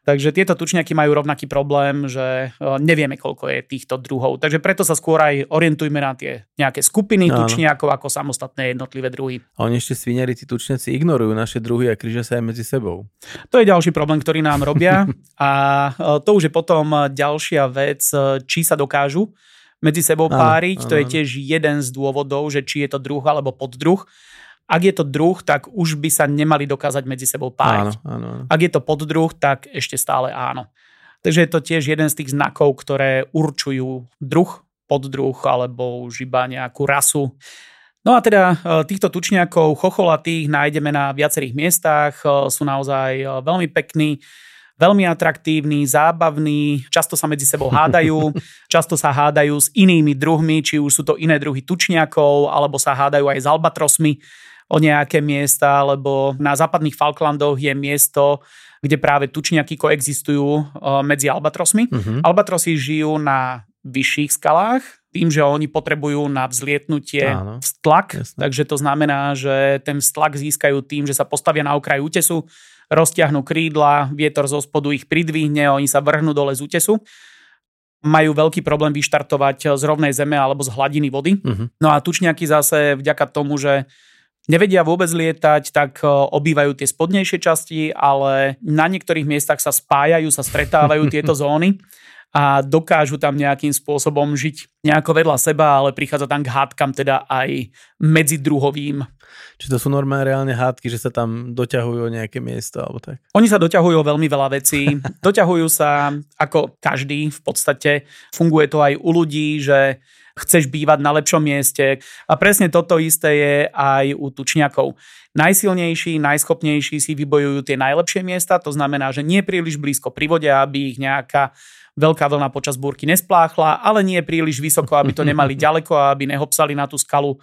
Takže tieto tučniaky majú rovnaký problém, že nevieme, koľko je týchto druhov. Takže preto sa skôr aj orientujme na tie nejaké skupiny no, tučniakov ako samostatné jednotlivé druhy. A oni ešte sviňari, tí tučniaci ignorujú naše druhy a križia sa aj medzi sebou. To je ďalší problém, ktorý nám robia. <laughs> a to už je potom ďalšia vec, či sa dokážu medzi sebou páriť. Áno, áno, to je tiež jeden z dôvodov, že či je to druh alebo poddruh. Ak je to druh, tak už by sa nemali dokázať medzi sebou pájať. Áno, áno, áno. Ak je to poddruh, tak ešte stále áno. Takže je to tiež jeden z tých znakov, ktoré určujú druh, poddruh alebo už iba nejakú rasu. No a teda e, týchto tučniakov chocholatých nájdeme na viacerých miestach, e, sú naozaj e, veľmi pekní, veľmi atraktívni, zábavní, často sa medzi sebou hádajú, <laughs> často sa hádajú s inými druhmi, či už sú to iné druhy tučniakov, alebo sa hádajú aj s albatrosmi o nejaké miesta, lebo na západných Falklandoch je miesto, kde práve tučniaky koexistujú e, medzi albatrosmi. Uh-huh. Albatrosy žijú na vyšších skalách, tým, že oni potrebujú na vzlietnutie Áno, stlak, jasne. takže to znamená, že ten stlak získajú tým, že sa postavia na okraj útesu, roztiahnu krídla, vietor zo spodu ich pridvihne, oni sa vrhnú dole z útesu majú veľký problém vyštartovať z rovnej zeme alebo z hladiny vody. Uh-huh. No a tučniaky zase vďaka tomu, že nevedia vôbec lietať, tak obývajú tie spodnejšie časti, ale na niektorých miestach sa spájajú, sa stretávajú <laughs> tieto zóny a dokážu tam nejakým spôsobom žiť nejako vedľa seba, ale prichádza tam k hádkam teda aj medzidruhovým. Či to sú normálne reálne hádky, že sa tam doťahujú o nejaké miesto alebo tak? Oni sa doťahujú o veľmi veľa vecí. <laughs> doťahujú sa ako každý v podstate. Funguje to aj u ľudí, že chceš bývať na lepšom mieste. A presne toto isté je aj u tučniakov. Najsilnejší, najschopnejší si vybojujú tie najlepšie miesta, to znamená, že nie príliš blízko pri vode, aby ich nejaká veľká vlna počas búrky nespláchla, ale nie príliš vysoko, aby to nemali <laughs> ďaleko a aby nehopsali na tú skalu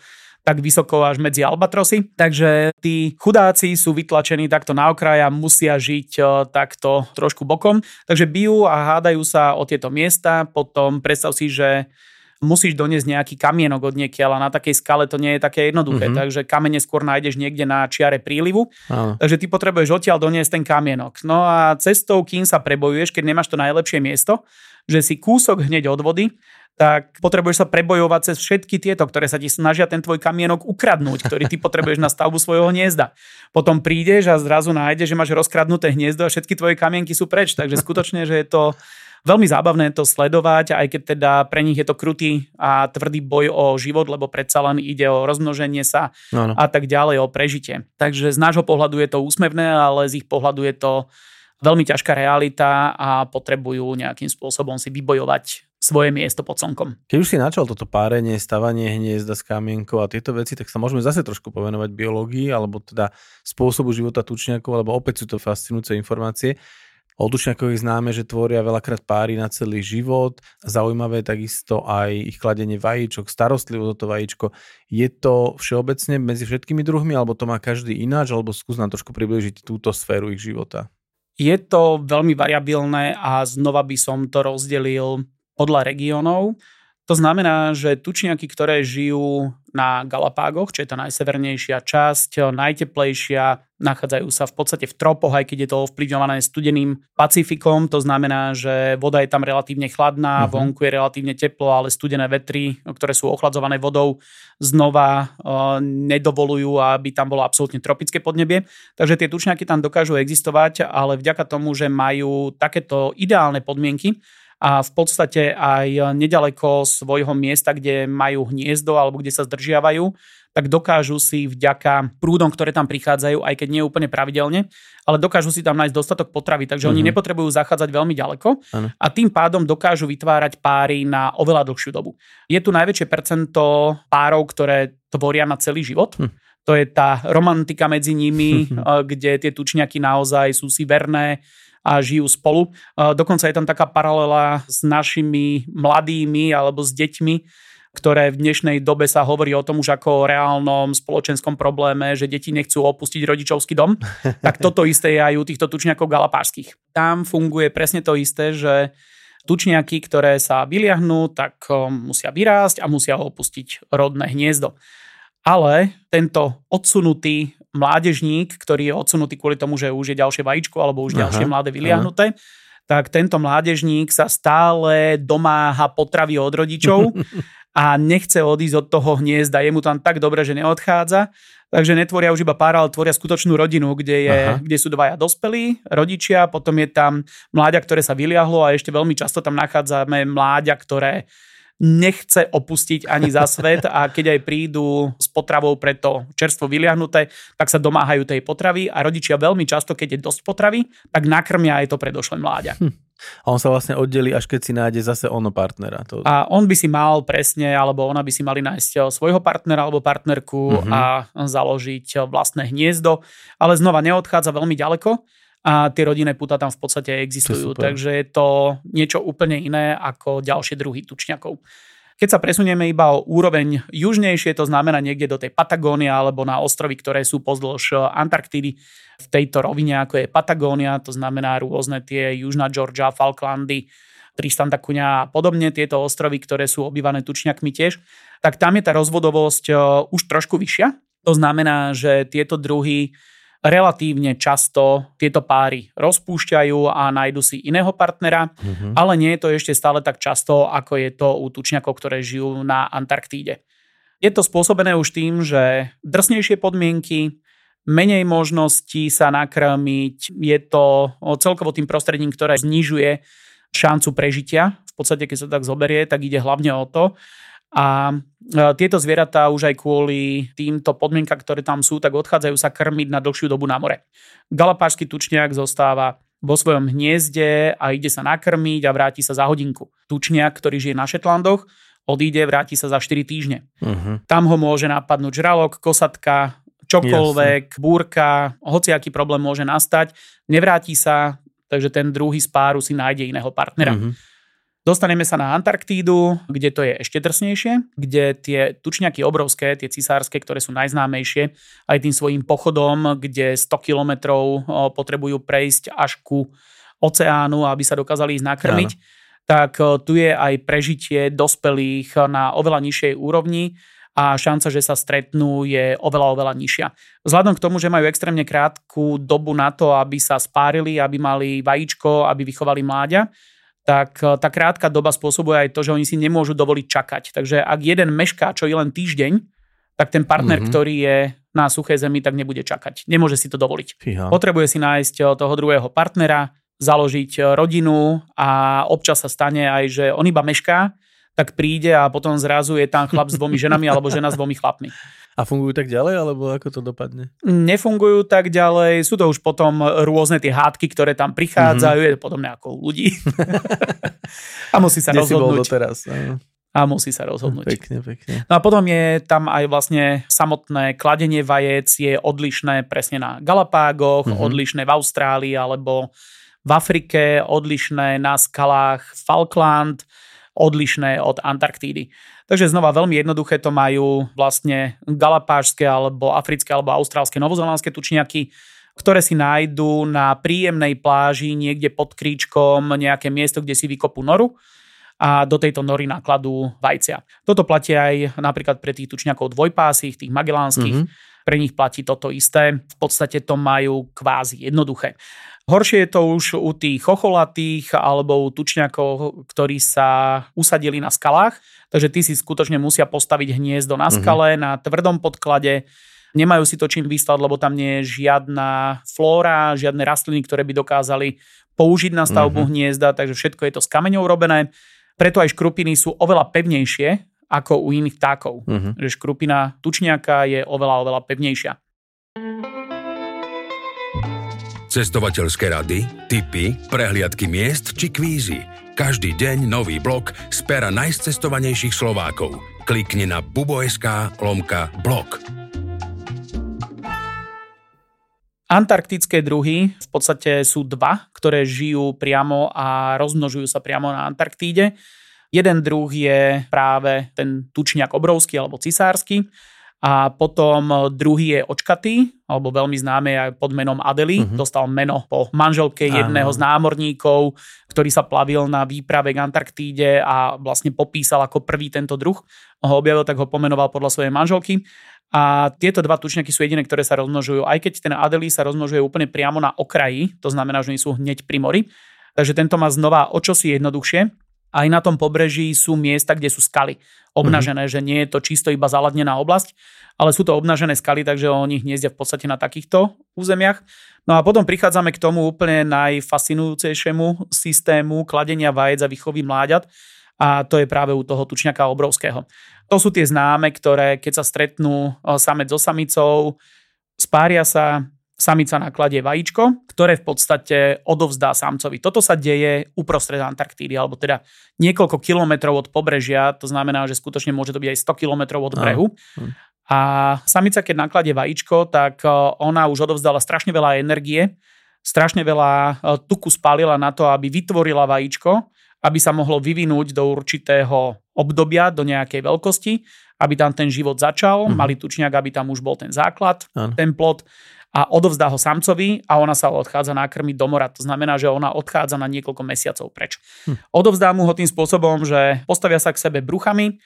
tak vysoko až medzi albatrosy. Takže tí chudáci sú vytlačení takto na okraj a musia žiť e, takto trošku bokom. Takže bijú a hádajú sa o tieto miesta. Potom predstav si, že musíš doniesť nejaký kamienok od niekiaľ a na takej skale to nie je také jednoduché, mm-hmm. takže kamene skôr nájdeš niekde na čiare prílivu, Áno. takže ty potrebuješ odtiaľ doniesť ten kamienok. No a cestou, kým sa prebojuješ, keď nemáš to najlepšie miesto, že si kúsok hneď od vody, tak potrebuješ sa prebojovať cez všetky tieto, ktoré sa ti snažia ten tvoj kamienok ukradnúť, ktorý ty potrebuješ na stavbu svojho hniezda. Potom prídeš a zrazu nájdeš, že máš rozkradnuté hniezdo a všetky tvoje kamienky sú preč. Takže skutočne, že je to veľmi zábavné to sledovať, aj keď teda pre nich je to krutý a tvrdý boj o život, lebo predsa len ide o rozmnoženie sa no, no. a tak ďalej, o prežitie. Takže z nášho pohľadu je to úsmevné, ale z ich pohľadu je to veľmi ťažká realita a potrebujú nejakým spôsobom si vybojovať svoje miesto pod slnkom. Keď už si načal toto párenie, stavanie hniezda s kamienkou a tieto veci, tak sa môžeme zase trošku povenovať biológii alebo teda spôsobu života tučniakov, lebo opäť sú to fascinujúce informácie. O je známe, že tvoria veľakrát páry na celý život. Zaujímavé takisto aj ich kladenie vajíčok, starostlivosť o to vajíčko. Je to všeobecne medzi všetkými druhmi, alebo to má každý ináč, alebo skús nám trošku približiť túto sféru ich života. Je to veľmi variabilné a znova by som to rozdelil podľa regiónov. To znamená, že tučniaky, ktoré žijú na Galapágoch, čo je tá najsevernejšia časť, najteplejšia, nachádzajú sa v podstate v tropoch, aj keď je to ovplyvňované studeným Pacifikom. To znamená, že voda je tam relatívne chladná, uh-huh. vonku je relatívne teplo, ale studené vetry, ktoré sú ochladzované vodou, znova uh, nedovolujú, aby tam bolo absolútne tropické podnebie. Takže tie tučňaky tam dokážu existovať, ale vďaka tomu, že majú takéto ideálne podmienky, a v podstate aj nedaleko svojho miesta, kde majú hniezdo alebo kde sa zdržiavajú, tak dokážu si vďaka prúdom, ktoré tam prichádzajú, aj keď nie úplne pravidelne, ale dokážu si tam nájsť dostatok potravy, takže mm-hmm. oni mhm. nepotrebujú zachádzať veľmi ďaleko ano. a tým pádom dokážu vytvárať páry na oveľa dlhšiu dobu. Je tu najväčšie percento párov, ktoré tvoria na celý život. Hm. To je tá romantika medzi nimi, <laughs> kde tie tučňaky naozaj sú si verné, a žijú spolu. Dokonca je tam taká paralela s našimi mladými alebo s deťmi, ktoré v dnešnej dobe sa hovorí o tom už ako o reálnom spoločenskom probléme, že deti nechcú opustiť rodičovský dom, <laughs> tak toto isté je aj u týchto tučniakov galapárskych. Tam funguje presne to isté, že tučniaky, ktoré sa vyliahnú, tak musia vyrásť a musia opustiť rodné hniezdo. Ale tento odsunutý mládežník, ktorý je odsunutý kvôli tomu, že už je ďalšie vajíčko alebo už aha, ďalšie mladé vyliahnuté, aha. tak tento mládežník sa stále domáha potravy od rodičov <laughs> a nechce odísť od toho hniezda. Je mu tam tak dobre, že neodchádza. Takže netvoria už iba pár, ale tvoria skutočnú rodinu, kde, je, kde sú dvaja dospelí rodičia, potom je tam mláďa, ktoré sa vyliahlo a ešte veľmi často tam nachádzame mláďa, ktoré nechce opustiť ani za svet a keď aj prídu s potravou pre to čerstvo vyliahnuté, tak sa domáhajú tej potravy a rodičia veľmi často, keď je dosť potravy, tak nakrmia aj to predošlé mláďa. Hm. A on sa vlastne oddelí, až keď si nájde zase ono partnera. To... A on by si mal presne, alebo ona by si mali nájsť svojho partnera alebo partnerku uh-huh. a založiť vlastné hniezdo, ale znova neodchádza veľmi ďaleko a tie rodinné puta tam v podstate existujú. Takže je to niečo úplne iné ako ďalšie druhy tučňakov. Keď sa presunieme iba o úroveň južnejšie, to znamená niekde do tej Patagónie alebo na ostrovy, ktoré sú pozdĺž Antarktídy v tejto rovine, ako je Patagónia, to znamená rôzne tie Južná Georgia, Falklandy, Tristan da Cunha a podobne, tieto ostrovy, ktoré sú obývané tučňakmi tiež, tak tam je tá rozvodovosť e, už trošku vyššia. To znamená, že tieto druhy relatívne často tieto páry rozpúšťajú a nájdu si iného partnera, mm-hmm. ale nie je to ešte stále tak často, ako je to u tučňakov, ktoré žijú na Antarktíde. Je to spôsobené už tým, že drsnejšie podmienky, menej možností sa nakrmiť, je to celkovo tým prostredím, ktoré znižuje šancu prežitia. V podstate, keď sa tak zoberie, tak ide hlavne o to. A e, tieto zvieratá už aj kvôli týmto podmienkam, ktoré tam sú, tak odchádzajú sa krmiť na dlhšiu dobu na more. Galapášsky tučniak zostáva vo svojom hniezde a ide sa nakrmiť a vráti sa za hodinku. Tučniak, ktorý žije na Šetlandoch, odíde, vráti sa za 4 týždne. Uh-huh. Tam ho môže napadnúť žralok, kosatka, čokoľvek, Jasne. búrka, hociaký problém môže nastať, nevráti sa, takže ten druhý z páru si nájde iného partnera. Uh-huh. Dostaneme sa na Antarktídu, kde to je ešte drsnejšie, kde tie tučňaky obrovské, tie cisárske, ktoré sú najznámejšie, aj tým svojím pochodom, kde 100 kilometrov potrebujú prejsť až ku oceánu, aby sa dokázali ísť nakrmiť, Áno. tak tu je aj prežitie dospelých na oveľa nižšej úrovni a šanca, že sa stretnú, je oveľa, oveľa nižšia. Vzhľadom k tomu, že majú extrémne krátku dobu na to, aby sa spárili, aby mali vajíčko, aby vychovali mláďa, tak eh, tá krátka doba spôsobuje aj to, že oni si nemôžu dovoliť čakať. Takže ak jeden mešká, čo je len týždeň, tak ten partner, mm-hmm. ktorý je na suchej zemi, tak nebude čakať. Nemôže si to dovoliť. Fíha. Potrebuje si nájsť eh, toho druhého partnera, založiť eh, rodinu a občas sa stane aj, že on iba mešká, tak príde a potom zrazu je tam chlap s dvomi ženami alebo žena s dvomi chlapmi. A fungujú tak ďalej, alebo ako to dopadne? Nefungujú tak ďalej, sú to už potom rôzne tie hádky, ktoré tam prichádzajú, mm-hmm. je podobné ako u ľudí. <laughs> a musí sa Kde rozhodnúť. Si bol doteraz, A musí sa rozhodnúť. Pekne, pekne. No a potom je tam aj vlastne samotné kladenie vajec je odlišné presne na Galapágoch, mm-hmm. odlišné v Austrálii alebo v Afrike, odlišné na skalách Falkland, odlišné od Antarktídy. Takže znova veľmi jednoduché to majú vlastne galapážské alebo africké alebo austrálske, novozelandské tučniaky, ktoré si nájdú na príjemnej pláži niekde pod kríčkom nejaké miesto, kde si vykopú noru a do tejto nory nakladú vajcia. Toto platí aj napríklad pre tých tučniakov dvojpásých, tých magellánskych. Mm-hmm. Pre nich platí toto isté. V podstate to majú kvázi jednoduché. Horšie je to už u tých chocholatých alebo u tučňakov, ktorí sa usadili na skalách, takže tí si skutočne musia postaviť hniezdo na mhm. skale, mm-hmm. na tvrdom podklade, nemajú si to čím vyslať, lebo tam nie je žiadna flóra, žiadne rastliny, ktoré by dokázali použiť na stavbu mm-hmm. hniezda, takže všetko je to s kameňou robené. Preto aj škrupiny sú oveľa pevnejšie ako u iných ptákov. Mm-hmm. Že škrupina tučniaka je oveľa, oveľa pevnejšia. Cestovateľské rady, tipy, prehliadky miest či kvízy. Každý deň nový blok z pera najcestovanejších Slovákov. Klikni na bubo.sk lomka blog. Antarktické druhy v podstate sú dva, ktoré žijú priamo a rozmnožujú sa priamo na Antarktíde. Jeden druh je práve ten tučňak obrovský alebo cisársky a potom druhý je očkatý, alebo veľmi známy aj pod menom Adely. Uh-huh. Dostal meno po manželke jedného z námorníkov, ktorý sa plavil na výprave k Antarktíde a vlastne popísal ako prvý tento druh. Ho objavil, tak ho pomenoval podľa svojej manželky. A tieto dva tučňaky sú jediné, ktoré sa rozmnožujú. Aj keď ten Adely sa rozmnožuje úplne priamo na okraji, to znamená, že oni sú hneď pri mori. Takže tento má znova o čosi jednoduchšie aj na tom pobreží sú miesta, kde sú skaly obnažené, mm-hmm. že nie je to čisto iba zaladnená oblasť, ale sú to obnažené skaly, takže oni hniezdia v podstate na takýchto územiach. No a potom prichádzame k tomu úplne najfascinujúcejšiemu systému kladenia vajec a výchovy mláďat a to je práve u toho tučňaka obrovského. To sú tie známe, ktoré keď sa stretnú samec so samicou, spária sa, samica nakladie vajíčko, ktoré v podstate odovzdá samcovi. Toto sa deje uprostred Antarktídy, alebo teda niekoľko kilometrov od pobrežia, to znamená, že skutočne môže to byť aj 100 kilometrov od brehu. A samica, keď nakladie vajíčko, tak e, ona už odovzdala strašne veľa energie, strašne veľa e, tuku spálila na to, aby vytvorila vajíčko, aby sa mohlo vyvinúť do určitého obdobia, do nejakej veľkosti, aby tam ten život začal, mm. mali tučňak, aby tam už bol ten základ, ano. ten plod a odovzdá ho samcovi a ona sa odchádza nakrmiť do mora. To znamená, že ona odchádza na niekoľko mesiacov preč. Hm. Odovzdá mu ho tým spôsobom, že postavia sa k sebe bruchami,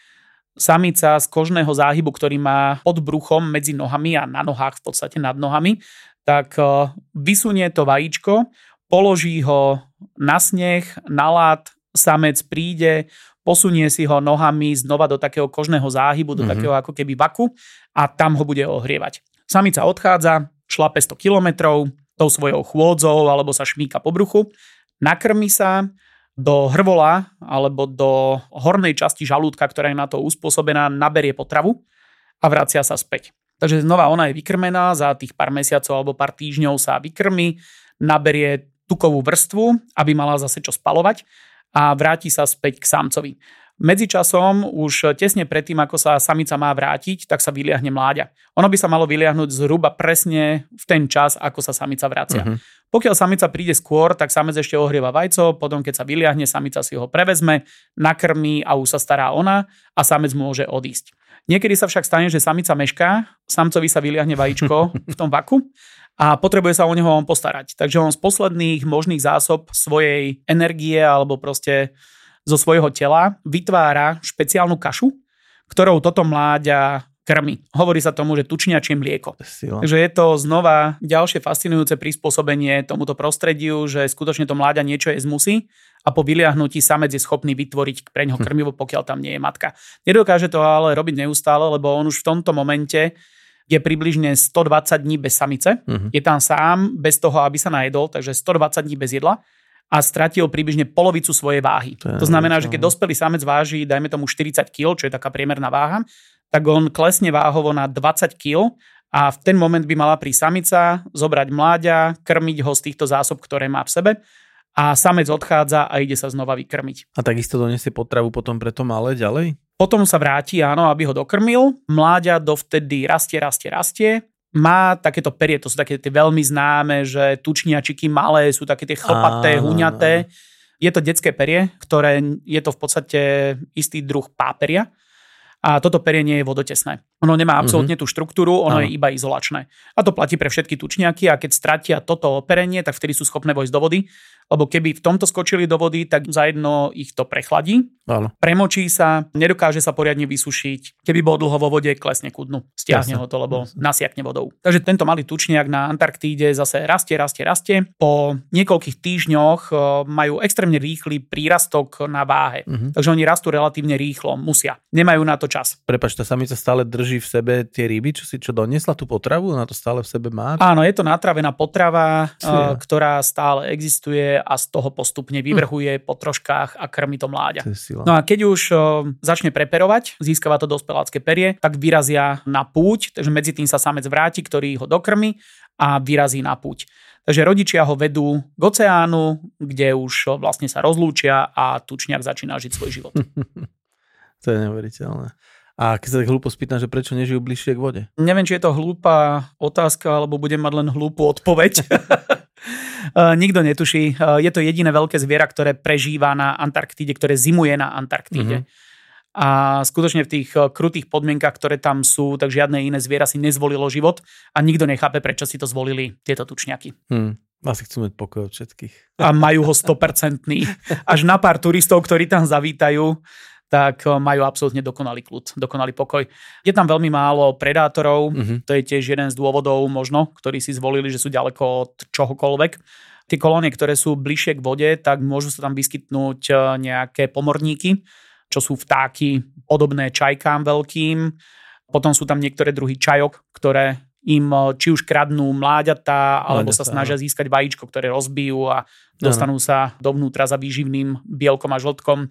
samica z kožného záhybu, ktorý má pod bruchom medzi nohami a na nohách v podstate nad nohami, tak e, vysunie to vajíčko, položí ho na sneh, na lát, samec príde, posunie si ho nohami znova do takého kožného záhybu, do mm-hmm. takého ako keby vaku a tam ho bude ohrievať. Samica odchádza, šlape 100 kilometrov tou svojou chôdzou alebo sa šmíka po bruchu, nakrmi sa, do hrvola alebo do hornej časti žalúdka, ktorá je na to uspôsobená, naberie potravu a vracia sa späť. Takže znova ona je vykrmená, za tých pár mesiacov alebo pár týždňov sa vykrmi, naberie tukovú vrstvu, aby mala zase čo spalovať a vráti sa späť k samcovi. Medzičasom, už tesne predtým, ako sa samica má vrátiť, tak sa vyliahne mláďa. Ono by sa malo vyliahnuť zhruba presne v ten čas, ako sa samica vracia. Uh-huh. Pokiaľ samica príde skôr, tak samec ešte ohrieva vajco, potom keď sa vyliahne, samica si ho prevezme, nakrmí a už sa stará ona a samec môže odísť. Niekedy sa však stane, že samica mešká, samcovi sa vyliahne vajíčko v tom vaku a potrebuje sa o neho on postarať. Takže on z posledných možných zásob svojej energie alebo proste zo svojho tela vytvára špeciálnu kašu, ktorou toto mláďa krmi. Hovorí sa tomu, že tučniačie mlieko. Sila. Takže je to znova ďalšie fascinujúce prispôsobenie tomuto prostrediu, že skutočne to mláďa niečo je musí a po vyliahnutí samec je schopný vytvoriť pre ňoho hm. krmivo, pokiaľ tam nie je matka. Nedokáže to ale robiť neustále, lebo on už v tomto momente je približne 120 dní bez samice. Uh-huh. Je tam sám, bez toho, aby sa najedol, takže 120 dní bez jedla a stratil približne polovicu svojej váhy. To, to znamená, že keď dospelý samec váži, dajme tomu 40 kg, čo je taká priemerná váha, tak on klesne váhovo na 20 kg a v ten moment by mala prísť samica, zobrať mláďa, krmiť ho z týchto zásob, ktoré má v sebe a samec odchádza a ide sa znova vykrmiť. A takisto donesie potravu potom pre to malé ďalej? Potom sa vráti, áno, aby ho dokrmil. Mláďa dovtedy rastie, rastie, rastie má takéto perie, to sú také tie veľmi známe, že tučniačiky malé, sú také tie chlpaté, huňaté. Je to detské perie, ktoré je to v podstate istý druh páperia a toto perie nie je vodotesné. Ono nemá mhm. absolútne tú štruktúru, ono Áno. je iba izolačné. A to platí pre všetky tučniaky a keď stratia toto operenie, tak vtedy sú schopné vojsť do vody, lebo keby v tomto skočili do vody, tak zajedno ich to prechladí, Áno. premočí sa, nedokáže sa poriadne vysušiť. Keby bol dlho vo vode, klesne ku dnu. Stiahne Jasne. ho to, lebo Jasne. nasiakne vodou. Takže tento malý tučniak na Antarktíde zase rastie, rastie, rastie. Po niekoľkých týždňoch e, majú extrémne rýchly prírastok na váhe. Uh-huh. Takže oni rastú relatívne rýchlo, musia. Nemajú na to čas. Prepač, tá samica stále drží v sebe tie ryby, čo si čo doniesla tú potravu, na to stále v sebe má? Áno, je to natravená potrava, uh, ktorá stále existuje a z toho postupne vyvrhuje hm. po troškách a krmi to mláďa. To no a keď už začne preperovať, získava to dospelácké perie, tak vyrazia na púť, takže medzi tým sa samec vráti, ktorý ho dokrmi a vyrazí na púť. Takže rodičia ho vedú k oceánu, kde už vlastne sa rozlúčia a tučniak začína žiť svoj život. <laughs> to je neuveriteľné. A keď sa tak hlúpo spýtam, že prečo nežijú bližšie k vode? Neviem, či je to hlúpa otázka, alebo budem mať len hlúpu odpoveď. <laughs> Eh, nikto netuší. Eh, je to jediné veľké zviera, ktoré prežíva na Antarktíde, ktoré zimuje na Antarktíde. Mm-hmm. A skutočne v tých eh, krutých podmienkach, ktoré tam sú, tak žiadne iné zviera si nezvolilo život a nikto nechápe, prečo si to zvolili tieto tučňaky. Hmm. Asi chcú mať pokoj od všetkých. A majú ho 100%. <laughs> Až na pár turistov, ktorí tam zavítajú, tak eh, majú absolútne dokonalý kľud, dokonalý pokoj. Je tam veľmi málo predátorov, mm-hmm. to je tiež jeden z dôvodov možno, ktorí si zvolili, že sú ďaleko od čohokoľvek. Tie kolónie, ktoré sú bližšie k vode, tak môžu sa tam vyskytnúť eh, nejaké pomorníky, čo sú vtáky podobné čajkám veľkým. Potom sú tam niektoré druhy čajok, ktoré im eh, či už kradnú mláďatá, alebo sa snažia získať vajíčko, ktoré rozbijú a dostanú sa dovnútra za výživným bielkom a žltkom.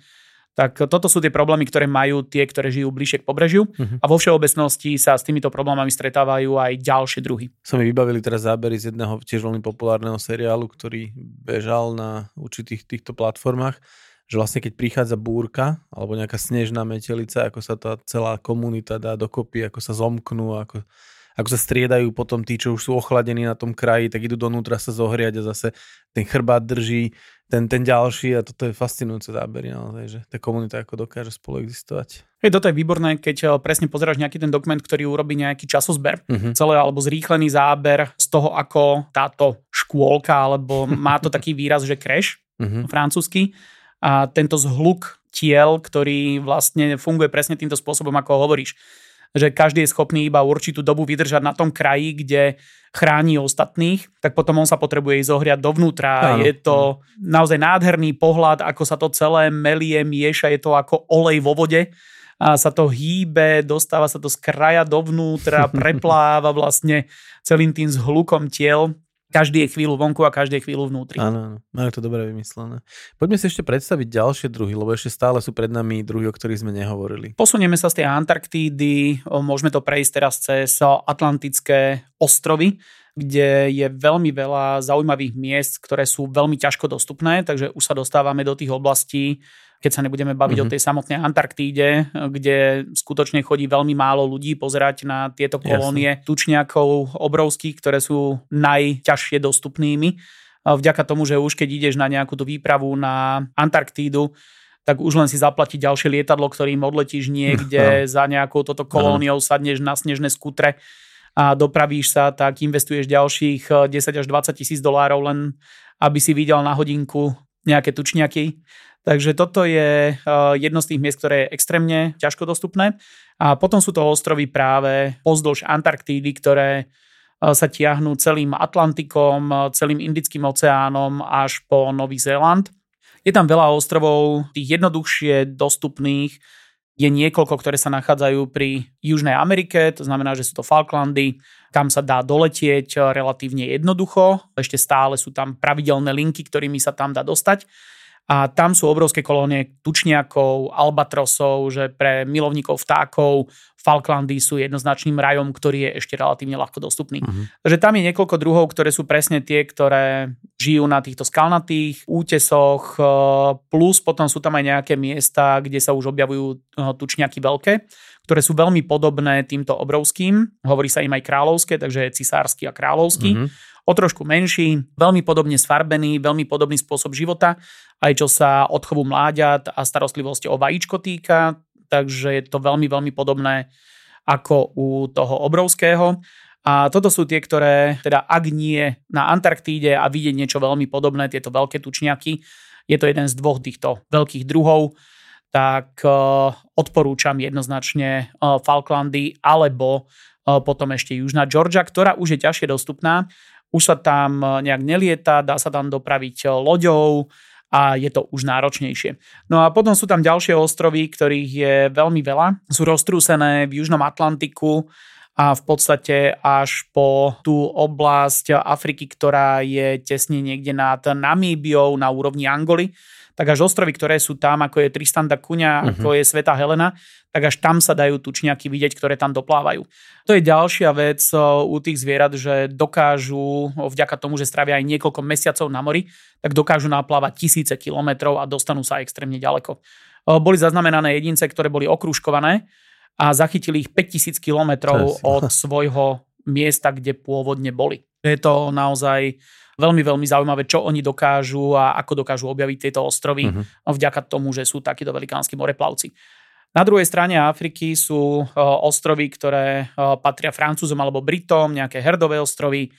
Tak toto sú tie problémy, ktoré majú tie, ktoré žijú bližšie k pobrežiu uh-huh. a vo všeobecnosti sa s týmito problémami stretávajú aj ďalšie druhy. Sa mi vybavili teraz zábery z jedného tiež veľmi populárneho seriálu, ktorý bežal na určitých týchto platformách, že vlastne keď prichádza búrka alebo nejaká snežná metelica, ako sa tá celá komunita dá dokopy, ako sa zomknú, ako ako sa striedajú potom tí, čo už sú ochladení na tom kraji, tak idú donútra sa zohriať a zase ten chrbát drží ten, ten ďalší a toto je fascinujúce zábery naozaj, že tá komunita ako dokáže spolu existovať. Hej, toto je výborné, keď eh, presne pozeráš nejaký ten dokument, ktorý urobí nejaký časozber, uh-huh. celé alebo zrýchlený záber z toho, ako táto škôlka, alebo má to taký výraz, že crash, uh-huh. francúzsky, a tento zhluk tiel, ktorý vlastne funguje presne týmto spôsobom, ako hovoríš že každý je schopný iba určitú dobu vydržať na tom kraji, kde chráni ostatných, tak potom on sa potrebuje ísť zohriať dovnútra. Áno. Je to naozaj nádherný pohľad, ako sa to celé melie, mieša, je to ako olej vo vode a sa to hýbe, dostáva sa to z kraja dovnútra, <laughs> prepláva vlastne celým tým zhlukom tiel každý je chvíľu vonku a každý je chvíľu vnútri. Áno, áno, majú to dobre vymyslené. Poďme si ešte predstaviť ďalšie druhy, lebo ešte stále sú pred nami druhy, o ktorých sme nehovorili. Posunieme sa z tej Antarktídy, môžeme to prejsť teraz cez Atlantické ostrovy, kde je veľmi veľa zaujímavých miest, ktoré sú veľmi ťažko dostupné, takže už sa dostávame do tých oblastí, keď sa nebudeme baviť mm-hmm. o mhm. tej samotnej Antarktíde, kde skutočne chodí veľmi málo ľudí pozerať na tieto kolónie Jasne. tučniakov obrovských, ktoré sú najťažšie dostupnými. Vďaka tomu, že už keď ideš na nejakú tú výpravu na Antarktídu, tak už len si zaplatiť ďalšie lietadlo, ktorým odletíš niekde <laughs> no. za nejakou toto kolóniou, sadneš na snežné skutre a dopravíš sa, tak investuješ ďalších 10 až 20 tisíc dolárov len, aby si videl na hodinku nejaké tučniaky. Takže toto je eh, jedno z tých miest, ktoré je extrémne ťažko dostupné. A potom sú to ostrovy práve pozdĺž Antarktídy, ktoré eh, sa tiahnú celým Atlantikom, eh, celým Indickým oceánom až po Nový Zéland. Je tam veľa ostrovov, tých jednoduchšie dostupných je niekoľko, ktoré sa nachádzajú pri Južnej Amerike, to znamená, že sú to Falklandy, kam sa dá doletieť relatívne jednoducho. Ešte stále sú tam pravidelné linky, ktorými sa tam dá dostať a tam sú obrovské kolónie tučniakov, albatrosov, že pre milovníkov vtákov Falklandy sú jednoznačným rajom, ktorý je ešte relatívne ľahko dostupný. Uh-huh. Takže tam je niekoľko druhov, ktoré sú presne tie, ktoré žijú na týchto skalnatých útesoch, e, plus potom sú tam aj nejaké miesta, kde sa už objavujú e, tučniaky veľké, ktoré sú veľmi podobné týmto obrovským. Hovorí sa im aj kráľovské, takže cisársky a kráľovský. Uh-huh o trošku menší, veľmi podobne sfarbený, veľmi podobný spôsob života, aj čo sa odchovu mláďat a starostlivosti o vajíčko týka, takže je to veľmi, veľmi podobné ako u toho obrovského. A toto sú tie, ktoré, teda ak nie na Antarktíde a vidieť niečo veľmi podobné, tieto veľké tučniaky, je to jeden z dvoch týchto veľkých druhov, tak uh, odporúčam jednoznačne uh, Falklandy alebo uh, potom ešte Južná Georgia, ktorá už je ťažšie dostupná, už sa tam e, nejak nelieta, dá sa tam dopraviť e, loďou a je to už náročnejšie. No a potom sú tam ďalšie ostrovy, ktorých je veľmi veľa. Sú roztrúsené v Južnom Atlantiku a v podstate až po tú oblasť Afriky, ktorá je tesne niekde nad Namíbiou na úrovni Angoly tak až ostrovy, ktoré sú tam, ako je Tristan da Cunha, uh-huh. ako je Sveta Helena, tak až tam sa dajú tučniaky vidieť, ktoré tam doplávajú. To je ďalšia vec u tých zvierat, že dokážu, vďaka tomu, že stravia aj niekoľko mesiacov na mori, tak dokážu naplávať tisíce kilometrov a dostanú sa extrémne ďaleko. Boli zaznamenané jedince, ktoré boli okrúškované a zachytili ich 5000 kilometrov od svojho miesta, kde pôvodne boli. Je to naozaj veľmi, veľmi zaujímavé, čo oni dokážu a ako dokážu objaviť tieto ostrovy uh-huh. vďaka tomu, že sú takíto velikánsky moreplavci. Na druhej strane Afriky sú ostrovy, ktoré patria Francúzom alebo Britom, nejaké herdové ostrovy,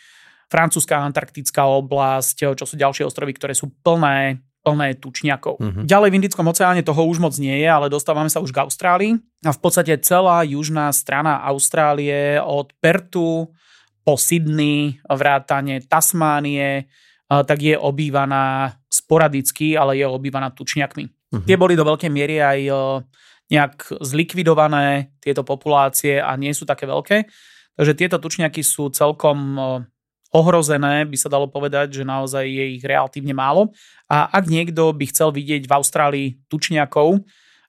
francúzska antarktická oblasť, čo sú ďalšie ostrovy, ktoré sú plné plné tučniakov. Uh-huh. Ďalej v Indickom oceáne toho už moc nie je, ale dostávame sa už k Austrálii. A v podstate celá južná strana Austrálie od Pertu po Sydney, vrátane Tasmánie, tak je obývaná sporadicky, ale je obývaná tučniakmi. Uh-huh. Tie boli do veľkej miery aj nejak zlikvidované, tieto populácie a nie sú také veľké. Takže tieto tučniaky sú celkom ohrozené, by sa dalo povedať, že naozaj je ich relatívne málo. A ak niekto by chcel vidieť v Austrálii tučniakov,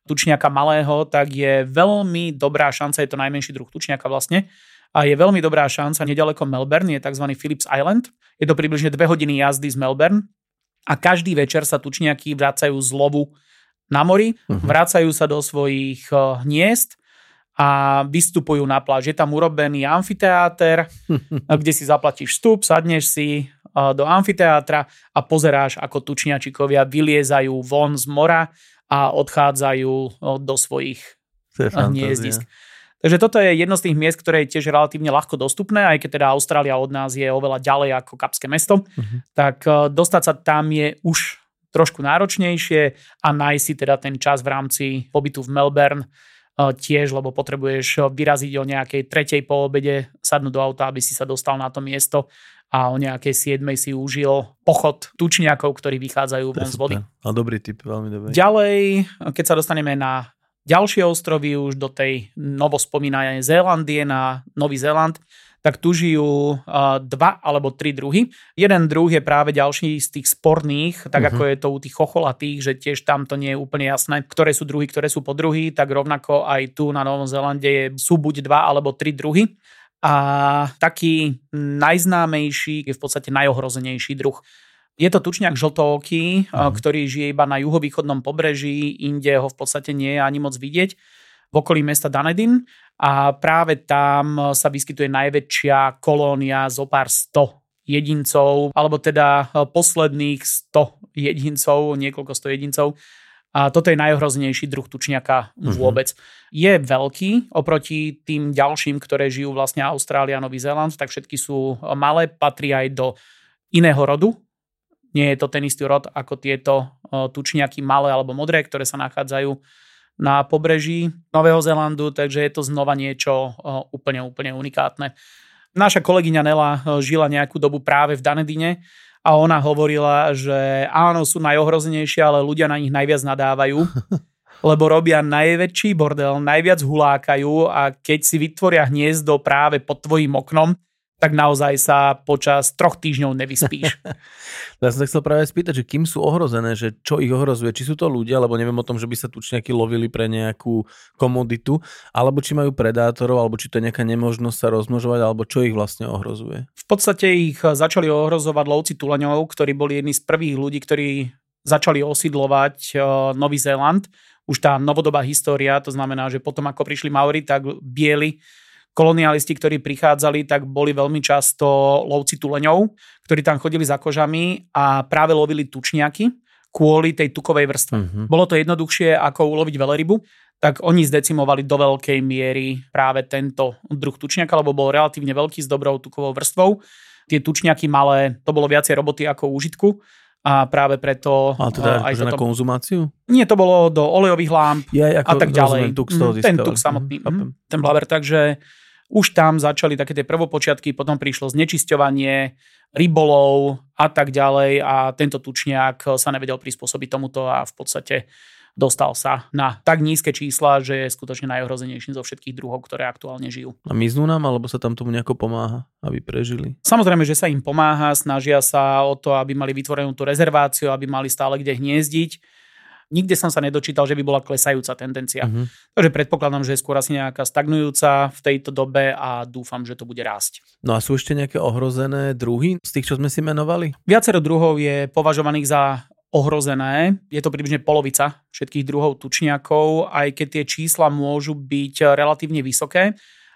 tučniaka malého, tak je veľmi dobrá šanca, je to najmenší druh tučniaka vlastne, a je veľmi dobrá šanca, nedaleko Melbourne je tzv. Phillips Island. Je to približne 2 hodiny jazdy z Melbourne a každý večer sa tučniaky vracajú z lovu na mori, uh-huh. vracajú sa do svojich eh, hniezd a vystupujú na pláž. Je tam urobený amfiteáter, <laughs> kde si zaplatíš vstup, sadneš si eh, do amfiteátra a pozeráš, ako tučniačikovia vyliezajú von z mora a odchádzajú eh, do svojich hniezdisk. Takže toto je jedno z tých miest, ktoré je tiež relatívne ľahko dostupné, aj keď teda Austrália od nás je oveľa ďalej ako Kapské mesto, uh-huh. tak e, dostať sa tam je už trošku náročnejšie a nájsť si teda ten čas v rámci pobytu v Melbourne tiež, lebo potrebuješ vyraziť o nejakej tretej po obede, sadnúť do auta, aby si sa dostal na to miesto a o nejakej 7 si užil pochod tučniakov, ktorí vychádzajú von z vody. A dobrý typ, veľmi dobrý. Ďalej, keď sa dostaneme na ďalšie ostrovy, už do tej novospomínanej Zélandie, na Nový Zéland, tak tu žijú uh, dva alebo tri druhy. Jeden druh je práve ďalší z tých sporných, tak uh-huh. ako je to u tých chocholatých, že tiež tam to nie je úplne jasné, ktoré sú druhy, ktoré sú podruhy, tak rovnako aj tu na Novom Zélande je, sú buď dva alebo tri druhy. A taký najznámejší je v podstate najohrozenejší druh. Je to tučňak žltooký, uh-huh. ktorý žije iba na juhovýchodnom pobreží, inde ho v podstate nie je ani moc vidieť v okolí mesta Dunedin a práve tam sa vyskytuje najväčšia kolónia zo pár 100 jedincov, alebo teda e, posledných 100 jedincov, niekoľko 100 jedincov. A toto je najhroznejší druh tučniaka uh-huh. vôbec. Je veľký oproti tým ďalším, ktoré žijú vlastne Austrália a Nový Zéland, tak všetky sú malé, patrí aj do iného rodu. Nie je to ten istý rod ako tieto tučniaky malé alebo modré, ktoré sa nachádzajú na pobreží Nového Zélandu, takže je to znova niečo úplne, úplne unikátne. Naša kolegyňa Nela žila nejakú dobu práve v Danedine a ona hovorila, že áno, sú najohrozenejšie, ale ľudia na nich najviac nadávajú, <laughs> lebo robia najväčší bordel, najviac hulákajú a keď si vytvoria hniezdo práve pod tvojim oknom, tak naozaj sa počas troch týždňov nevyspíš. <laughs> ja som sa chcel práve spýtať, že kým sú ohrozené, že čo ich ohrozuje, či sú to ľudia, lebo neviem o tom, že by sa tučniaky lovili pre nejakú komoditu, alebo či majú predátorov, alebo či to je nejaká nemožnosť sa rozmnožovať, alebo čo ich vlastne ohrozuje. V podstate ich začali ohrozovať lovci tuleňov, ktorí boli jedni z prvých ľudí, ktorí začali osidlovať Nový Zéland. Už tá novodobá história, to znamená, že potom ako prišli Maori, tak bieli kolonialisti, ktorí prichádzali, tak boli veľmi často lovci tuleňov, ktorí tam chodili za kožami a práve lovili tučniaky kvôli tej tukovej vrstve. Uh-huh. Bolo to jednoduchšie ako uloviť veľrybu, tak oni zdecimovali do veľkej miery práve tento druh tučniaka, lebo bol relatívne veľký s dobrou tukovou vrstvou. Tie tučniaky malé, to bolo viacej roboty ako užitku a práve preto... Ale teda aj akože toto... na konzumáciu? Nie, to bolo do olejových lámp ja, a tak ďalej. tuk z toho mm, ten tuk samotný, mm, ten blaber, takže už tam začali také tie prvopočiatky, potom prišlo znečisťovanie, rybolov a tak ďalej a tento tučniak sa nevedel prispôsobiť tomuto a v podstate dostal sa na tak nízke čísla, že je skutočne najohrozenejší zo všetkých druhov, ktoré aktuálne žijú. A miznú nám, alebo sa tam tomu nejako pomáha, aby prežili? Samozrejme, že sa im pomáha, snažia sa o to, aby mali vytvorenú tú rezerváciu, aby mali stále kde hniezdiť nikde som sa nedočítal, že by bola klesajúca tendencia. Uh-huh. Takže predpokladám, že je skôr asi nejaká stagnujúca v tejto dobe a dúfam, že to bude rásť. No a sú ešte nejaké ohrozené druhy z tých, čo sme si menovali? Viacero druhov je považovaných za ohrozené. Je to približne polovica všetkých druhov tučniakov, aj keď tie čísla môžu byť relatívne vysoké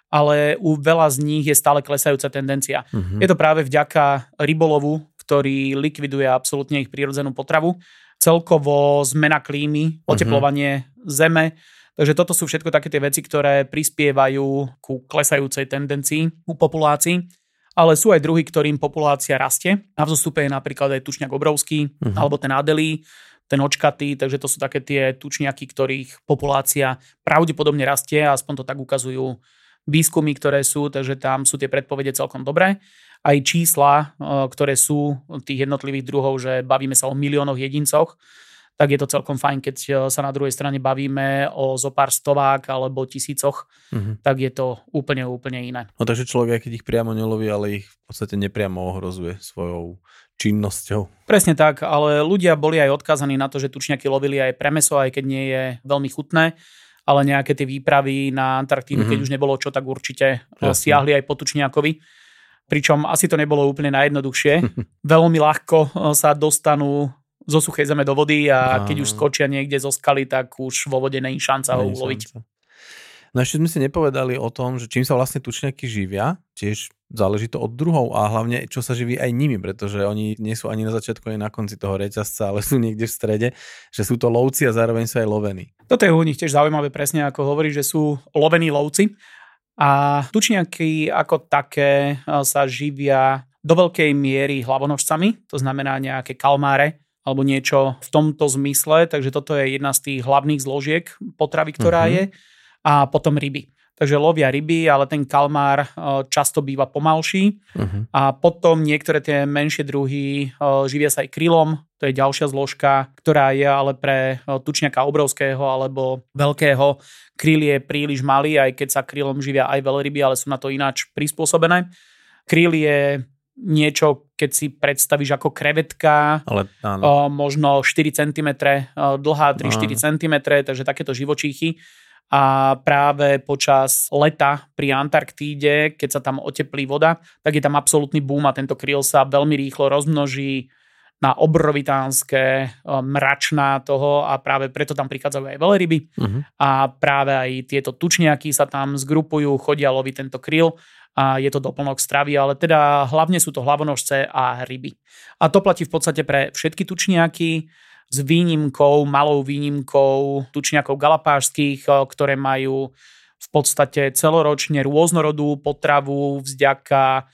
ale u veľa z nich je stále klesajúca tendencia. Uh-huh. Je to práve vďaka rybolovu, ktorý likviduje absolútne ich prírodzenú potravu celkovo zmena klímy, oteplovanie uh-huh. zeme. Takže toto sú všetko také tie veci, ktoré prispievajú ku klesajúcej tendencii u populácií. Ale sú aj druhy, ktorým populácia rastie. Na vzostupe je napríklad aj tučňak obrovský, uh-huh. alebo ten adelí, ten očkatý, takže to sú také tie tučniaky, ktorých populácia pravdepodobne rastie, aspoň to tak ukazujú výskumy, ktoré sú, takže tam sú tie predpovede celkom dobré aj čísla, e, ktoré sú tých jednotlivých druhov, že bavíme sa o miliónoch jedincoch, tak je to celkom fajn, keď e, sa na druhej strane bavíme o zo pár stovák alebo tisícoch, mm-hmm. tak je to úplne, úplne iné. No takže človek, keď ich priamo neloví, ale ich v podstate nepriamo ohrozuje svojou činnosťou. Presne tak, ale ľudia boli aj odkázaní na to, že tučňaky lovili aj premeso, aj keď nie je veľmi chutné ale nejaké tie výpravy na Antarktídu, mm-hmm. keď už nebolo čo, tak určite Jasne. siahli aj po tučniakovi pričom asi to nebolo úplne najjednoduchšie. <laughs> Veľmi ľahko eh, sa dostanú zo suchej zeme do vody a keď už skočia niekde zo skaly, tak už vo vode není šanca ho uloviť. No ešte sme si nepovedali o tom, že čím sa vlastne tučniaky živia, tiež záleží to od druhov a hlavne čo sa živí aj nimi, pretože oni nie sú ani na začiatku, ani na konci toho reťazca, ale sú niekde v strede, že sú to lovci a zároveň sú aj lovení. Toto je u nich tiež zaujímavé presne, ako hovorí, že sú lovení lovci a tučniaky ako také sa živia do veľkej miery hlavonožcami, to znamená nejaké kalmáre alebo niečo v tomto zmysle, takže toto je jedna z tých hlavných zložiek potravy, ktorá uh-huh. je. a potom ryby. Takže lovia ryby, ale ten kalmár často býva pomalší. Uh-huh. A potom niektoré tie menšie druhy živia sa aj krylom, to je ďalšia zložka, ktorá je ale pre tučňaka obrovského alebo veľkého. Kryl je príliš malý, aj keď sa krylom živia aj veľryby, ale sú na to ináč prispôsobené. Kryl je niečo, keď si predstavíš ako krevetka, Ale, áno. O, možno 4 cm dlhá, 3-4 cm, takže takéto živočíchy. A práve počas leta pri Antarktíde, keď sa tam oteplí voda, tak je tam absolútny boom a tento kryl sa veľmi rýchlo rozmnoží na obrovitánske, mračná toho a práve preto tam prichádzajú aj veľryby uh-huh. a práve aj tieto tučniaky sa tam zgrupujú, chodia loviť tento kryl a je to doplnok stravy, ale teda hlavne sú to hlavonožce a ryby. A to platí v podstate pre všetky tučniaky s výnimkou, malou výnimkou tučniakov galapážských, eh, ktoré majú v podstate celoročne rôznorodú potravu vďaka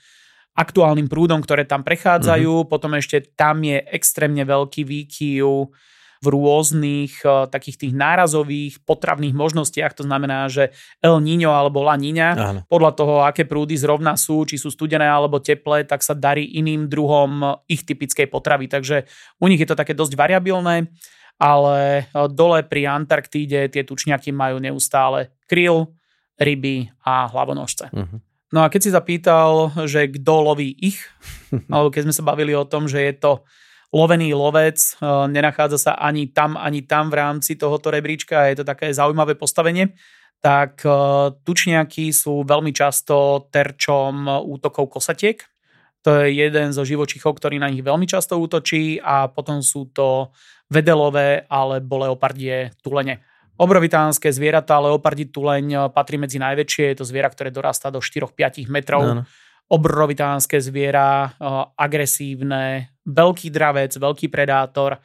aktuálnym prúdom, ktoré tam prechádzajú. Mm-hmm. Potom ešte tam je extrémne veľký výkyv v rôznych uh, takých tých nárazových potravných možnostiach. To znamená, že El Niño alebo La Niña, podľa toho, aké prúdy zrovna sú, či sú studené alebo teplé, tak sa darí iným druhom ich typickej potravy. Takže u nich je to také dosť variabilné, ale dole pri Antarktíde tie tučniaky majú neustále kryl, ryby a hlavonožce. Uh-huh. No a keď si zapýtal, že kto loví ich, <laughs> alebo keď sme sa bavili o tom, že je to lovený lovec, e, nenachádza sa ani tam, ani tam v rámci tohoto rebríčka, je to také zaujímavé postavenie, tak e, tučniaky sú veľmi často terčom útokov kosatiek. To je jeden zo živočichov, ktorý na nich veľmi často útočí a potom sú to vedelové alebo leopardie tulene. Obrovitánske zvieratá, leopardí tuleň patrí medzi najväčšie, je to zviera, ktoré dorastá do 4-5 metrov. No, no obrovitánske zviera, agresívne, veľký dravec, veľký predátor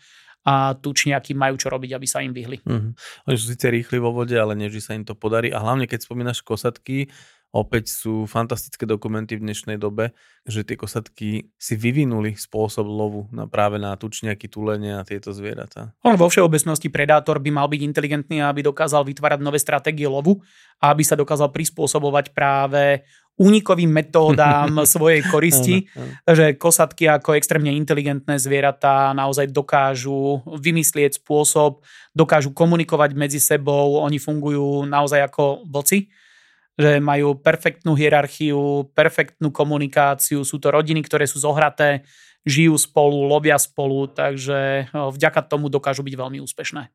a tučniaky majú čo robiť, aby sa im vyhli. Uh-huh. Oni sú síce rýchli vo vode, ale nevždy sa im to podarí. A hlavne, keď spomínaš kosatky, opäť sú fantastické dokumenty v dnešnej dobe, že tie kosatky si vyvinuli spôsob lovu na práve na tučniaky, tulenie a tieto zvieratá. On vo všeobecnosti predátor by mal byť inteligentný, aby dokázal vytvárať nové stratégie lovu a aby sa dokázal prispôsobovať práve únikovým metódám <laughs> svojej koristi. Takže kosatky ako extrémne inteligentné zvieratá naozaj dokážu vymyslieť spôsob, dokážu komunikovať medzi sebou, oni fungujú naozaj ako vlci že majú perfektnú hierarchiu, perfektnú komunikáciu, sú to rodiny, ktoré sú zohraté, žijú spolu, lovia spolu, takže vďaka tomu dokážu byť veľmi úspešné.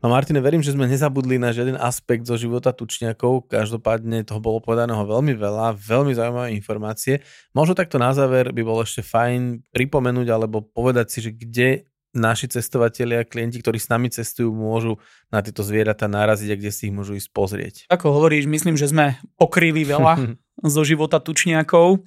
No Martine, verím, že sme nezabudli na žiaden aspekt zo života tučniakov. Každopádne toho bolo povedaného veľmi veľa, veľmi zaujímavé informácie. Možno takto na záver by bolo ešte fajn pripomenúť alebo povedať si, že kde naši cestovatelia, klienti, ktorí s nami cestujú, môžu na tieto zvieratá naraziť a kde si ich môžu ísť pozrieť. Ako hovoríš, myslím, že sme pokryli veľa <laughs> zo života tučniakov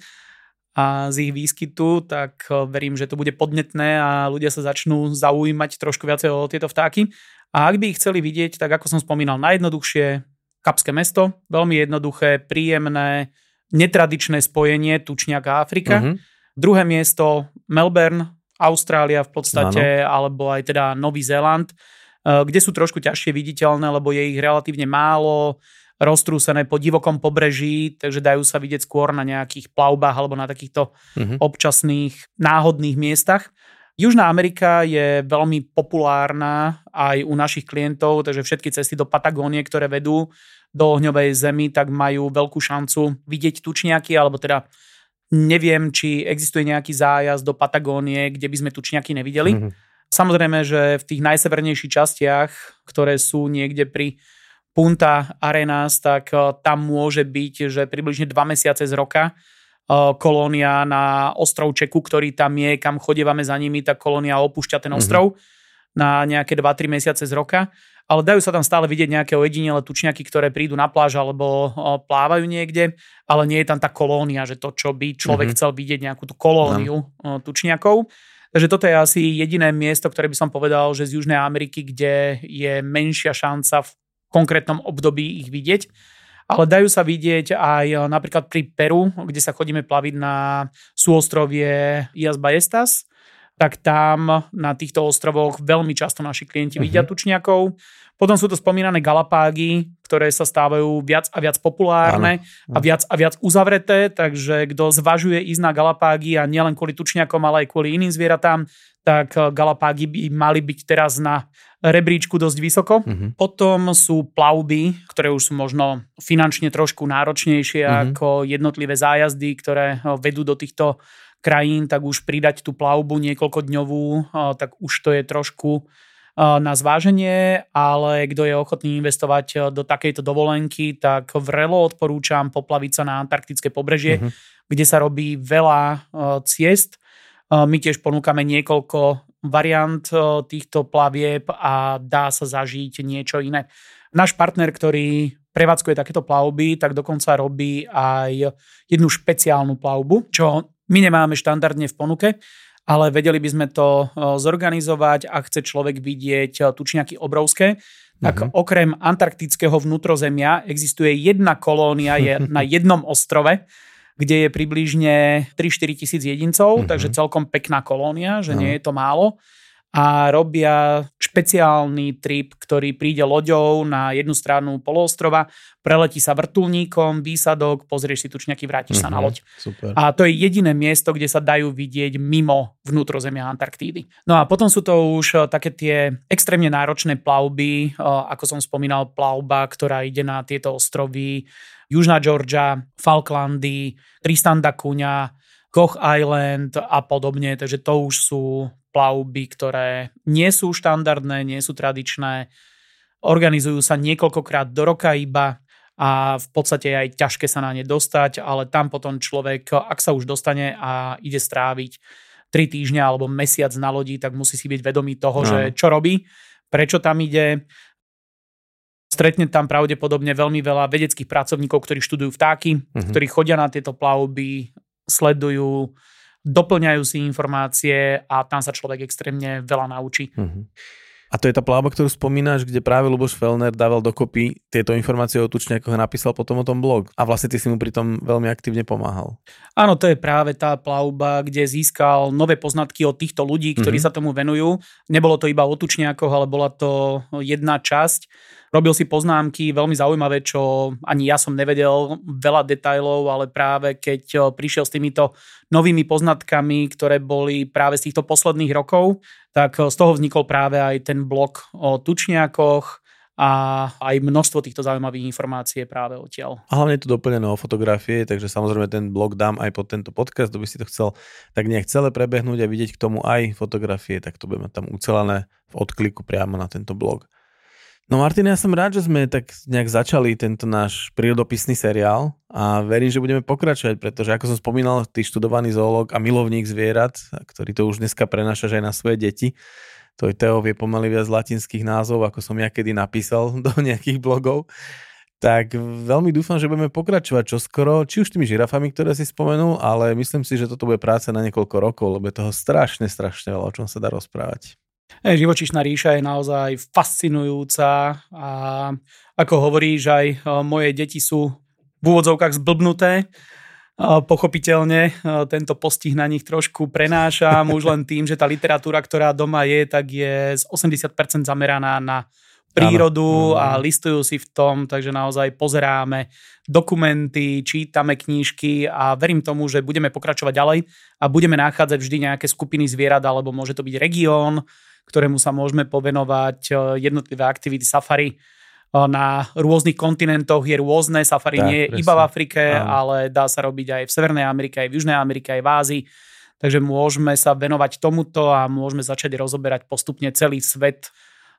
a z ich výskytu, tak eh, verím, že to bude podnetné a ľudia sa začnú zaujímať trošku viacej o tieto vtáky. A ak by ich chceli vidieť, tak ako som spomínal, najjednoduchšie Kapské mesto, veľmi jednoduché, príjemné, netradičné spojenie Tučniak a Afrika. Uh-huh. Druhé miesto Melbourne, Austrália v podstate, ano. alebo aj teda Nový Zéland, eh, kde sú trošku ťažšie viditeľné, lebo je ich relatívne málo, roztrúsené po divokom pobreží, takže dajú sa vidieť skôr na nejakých plavbách alebo na takýchto uh-huh. občasných náhodných miestach. Južná Amerika je veľmi populárna aj u našich klientov, takže všetky cesty do Patagónie, ktoré vedú do ohňovej zemi, tak majú veľkú šancu vidieť tučniaky, alebo teda Neviem, či existuje nejaký zájazd do Patagónie, kde by sme tučniaky nevideli. Mm-hmm. Samozrejme, že v tých najsevernejších častiach, ktoré sú niekde pri Punta Arenas, tak eh, tam môže byť, že približne dva mesiace z roka eh, kolónia na ostrovčeku, ktorý tam je, kam chodívame za nimi, tak kolónia opúšťa ten mhm. ostrov mm-hmm. na nejaké 2-3 mesiace z roka ale dajú sa tam stále vidieť nejaké ojedinele tučniaky, ktoré prídu na pláž alebo plávajú niekde, ale nie je tam tá kolónia, že to, čo by človek mm-hmm. chcel vidieť, nejakú tú kolóniu no. tučniakov. Takže toto je asi jediné miesto, ktoré by som povedal, že z Južnej Ameriky, kde je menšia šanca v konkrétnom období ich vidieť. Ale dajú sa vidieť aj napríklad pri Peru, kde sa chodíme plaviť na súostrovie Ias Baestas, tak tam na týchto ostrovoch veľmi často naši klienti uh-huh. vidia tučniakov. Potom sú to spomínané galapágy, ktoré sa stávajú viac a viac populárne Áno. a viac a viac uzavreté, takže kto zvažuje ísť na galapágy a nielen kvôli tučniakom, ale aj kvôli iným zvieratám, tak eh, galapágy by mali byť teraz na rebríčku dosť vysoko. Uh-huh. Potom sú plavby, ktoré už sú možno finančne trošku náročnejšie uh-huh. ako jednotlivé zájazdy, ktoré eh, vedú do týchto krajín, tak už pridať tú plavbu niekoľkodňovú, eh, tak už to je trošku na zváženie, ale kto je ochotný investovať do takejto dovolenky, tak vrelo odporúčam poplaviť sa na antarktické pobrežie, uh-huh. kde sa robí veľa ciest my tiež ponúkame niekoľko variant týchto plavieb a dá sa zažiť niečo iné. Náš partner, ktorý prevádzkuje takéto plavby, tak dokonca robí aj jednu špeciálnu plavbu, čo my nemáme štandardne v ponuke, ale vedeli by sme to zorganizovať, ak chce človek vidieť tučňaky obrovské, tak uh-huh. okrem antarktického vnútrozemia existuje jedna kolónia je na jednom ostrove, kde je približne 3-4 tisíc jedincov, mm-hmm. takže celkom pekná kolónia, že no. nie je to málo. A robia špeciálny trip, ktorý príde loďou na jednu stranu poloostrova, preletí sa vrtulníkom, výsadok, pozrieš si tučňaky, vrátiš mm-hmm. sa na mhm, loď. Super. A to je jediné miesto, kde sa dajú vidieť mimo vnútrozemia Antarktídy. No a potom sú to už eh, také tie extrémne náročné plavby, eh, ako som spomínal, plavba, ktorá ide na tieto ostrovy Južná Georgia, Falklandy, Tristan da Cunha, Koch Island a podobne, takže to už sú plavby, ktoré nie sú štandardné, nie sú tradičné, organizujú sa niekoľkokrát do roka iba a v podstate je aj ťažké sa na ne dostať, ale tam potom človek, ak sa už dostane a ide stráviť 3 týždňa alebo mesiac na lodi, tak musí si byť vedomý toho, no. že čo robí, prečo tam ide, Stretne tam pravdepodobne veľmi veľa vedeckých pracovníkov, ktorí študujú vtáky, uh-huh. ktorí chodia na tieto plavby, sledujú, doplňajú si informácie a tam sa človek extrémne veľa naučí. Uh-huh. A to je tá pláva, ktorú spomínaš, kde práve Luboš Fellner dával dokopy tieto informácie o Tučniakoch a napísal potom o tom blog. A vlastne ty si mu pritom veľmi aktívne pomáhal. Áno, to je práve tá plavba, kde získal nové poznatky od týchto ľudí, ktorí mm-hmm. sa tomu venujú. Nebolo to iba o Tučniakoch, ale bola to jedna časť Robil si poznámky, veľmi zaujímavé, čo ani ja som nevedel, veľa detajlov, ale práve keď eh, prišiel s týmito novými poznatkami, ktoré boli práve z týchto posledných rokov, tak eh, z toho vznikol práve aj ten blok o tučniakoch, a aj množstvo týchto zaujímavých informácií je práve odtiaľ. A hlavne je to doplnené o fotografie, takže samozrejme ten blog dám aj pod tento podcast, kto by si to chcel tak nejak celé prebehnúť a vidieť k tomu aj fotografie, tak to budeme tam ucelené v odkliku priamo na tento blog. No Martin, ja som rád, že sme tak nejak začali tento náš prírodopisný seriál a verím, že budeme pokračovať, pretože ako som spomínal, ty študovaný zoológ a milovník zvierat, ktorý to už dneska prenášaš aj na svoje deti, to je Teo vie pomaly viac latinských názov, ako som ja kedy napísal <laughs> do nejakých blogov, tak veľmi dúfam, že budeme pokračovať čoskoro, či už tými žirafami, ktoré si spomenul, ale myslím si, že toto bude práca na niekoľko rokov, lebo je toho strašne, strašne veľa, o čom sa dá rozprávať. Živočišná ríša je naozaj fascinujúca a ako hovoríš, aj e, moje deti sú v úvodzovkách zblbnuté. Pochopiteľne e, tento postih na nich trošku prenášam. Už len tým, že tá literatúra, ktorá doma je, tak je z 80% zameraná na prírodu a listujú si v tom, takže naozaj pozeráme dokumenty, čítame knížky a verím tomu, že budeme pokračovať ďalej a budeme nachádzať vždy nejaké skupiny zvierat, alebo môže to byť región, ktorému sa môžeme povenovať, e, jednotlivé aktivity safari e, na rôznych kontinentoch je rôzne, safari tak, nie je presne. iba v Afrike, Áno. ale dá sa robiť aj v Severnej Amerike, aj v Južnej Amerike, aj v Ázii. Takže môžeme sa venovať tomuto a môžeme začať rozoberať postupne celý svet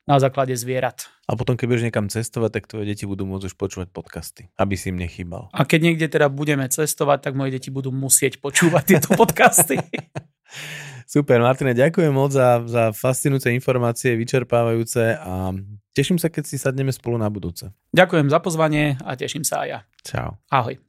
na základe zvierat. A potom, keď budeš niekam cestovať, tak tvoje deti budú môcť už počúvať podcasty, aby si im nechýbal. A keď niekde teda budeme cestovať, tak moje deti budú musieť počúvať tieto podcasty. <laughs> Super, Martine, ďakujem moc za, za fascinujúce informácie, vyčerpávajúce a teším sa, keď si sadneme spolu na budúce. Ďakujem za pozvanie a teším sa aj ja. Čau. Ahoj.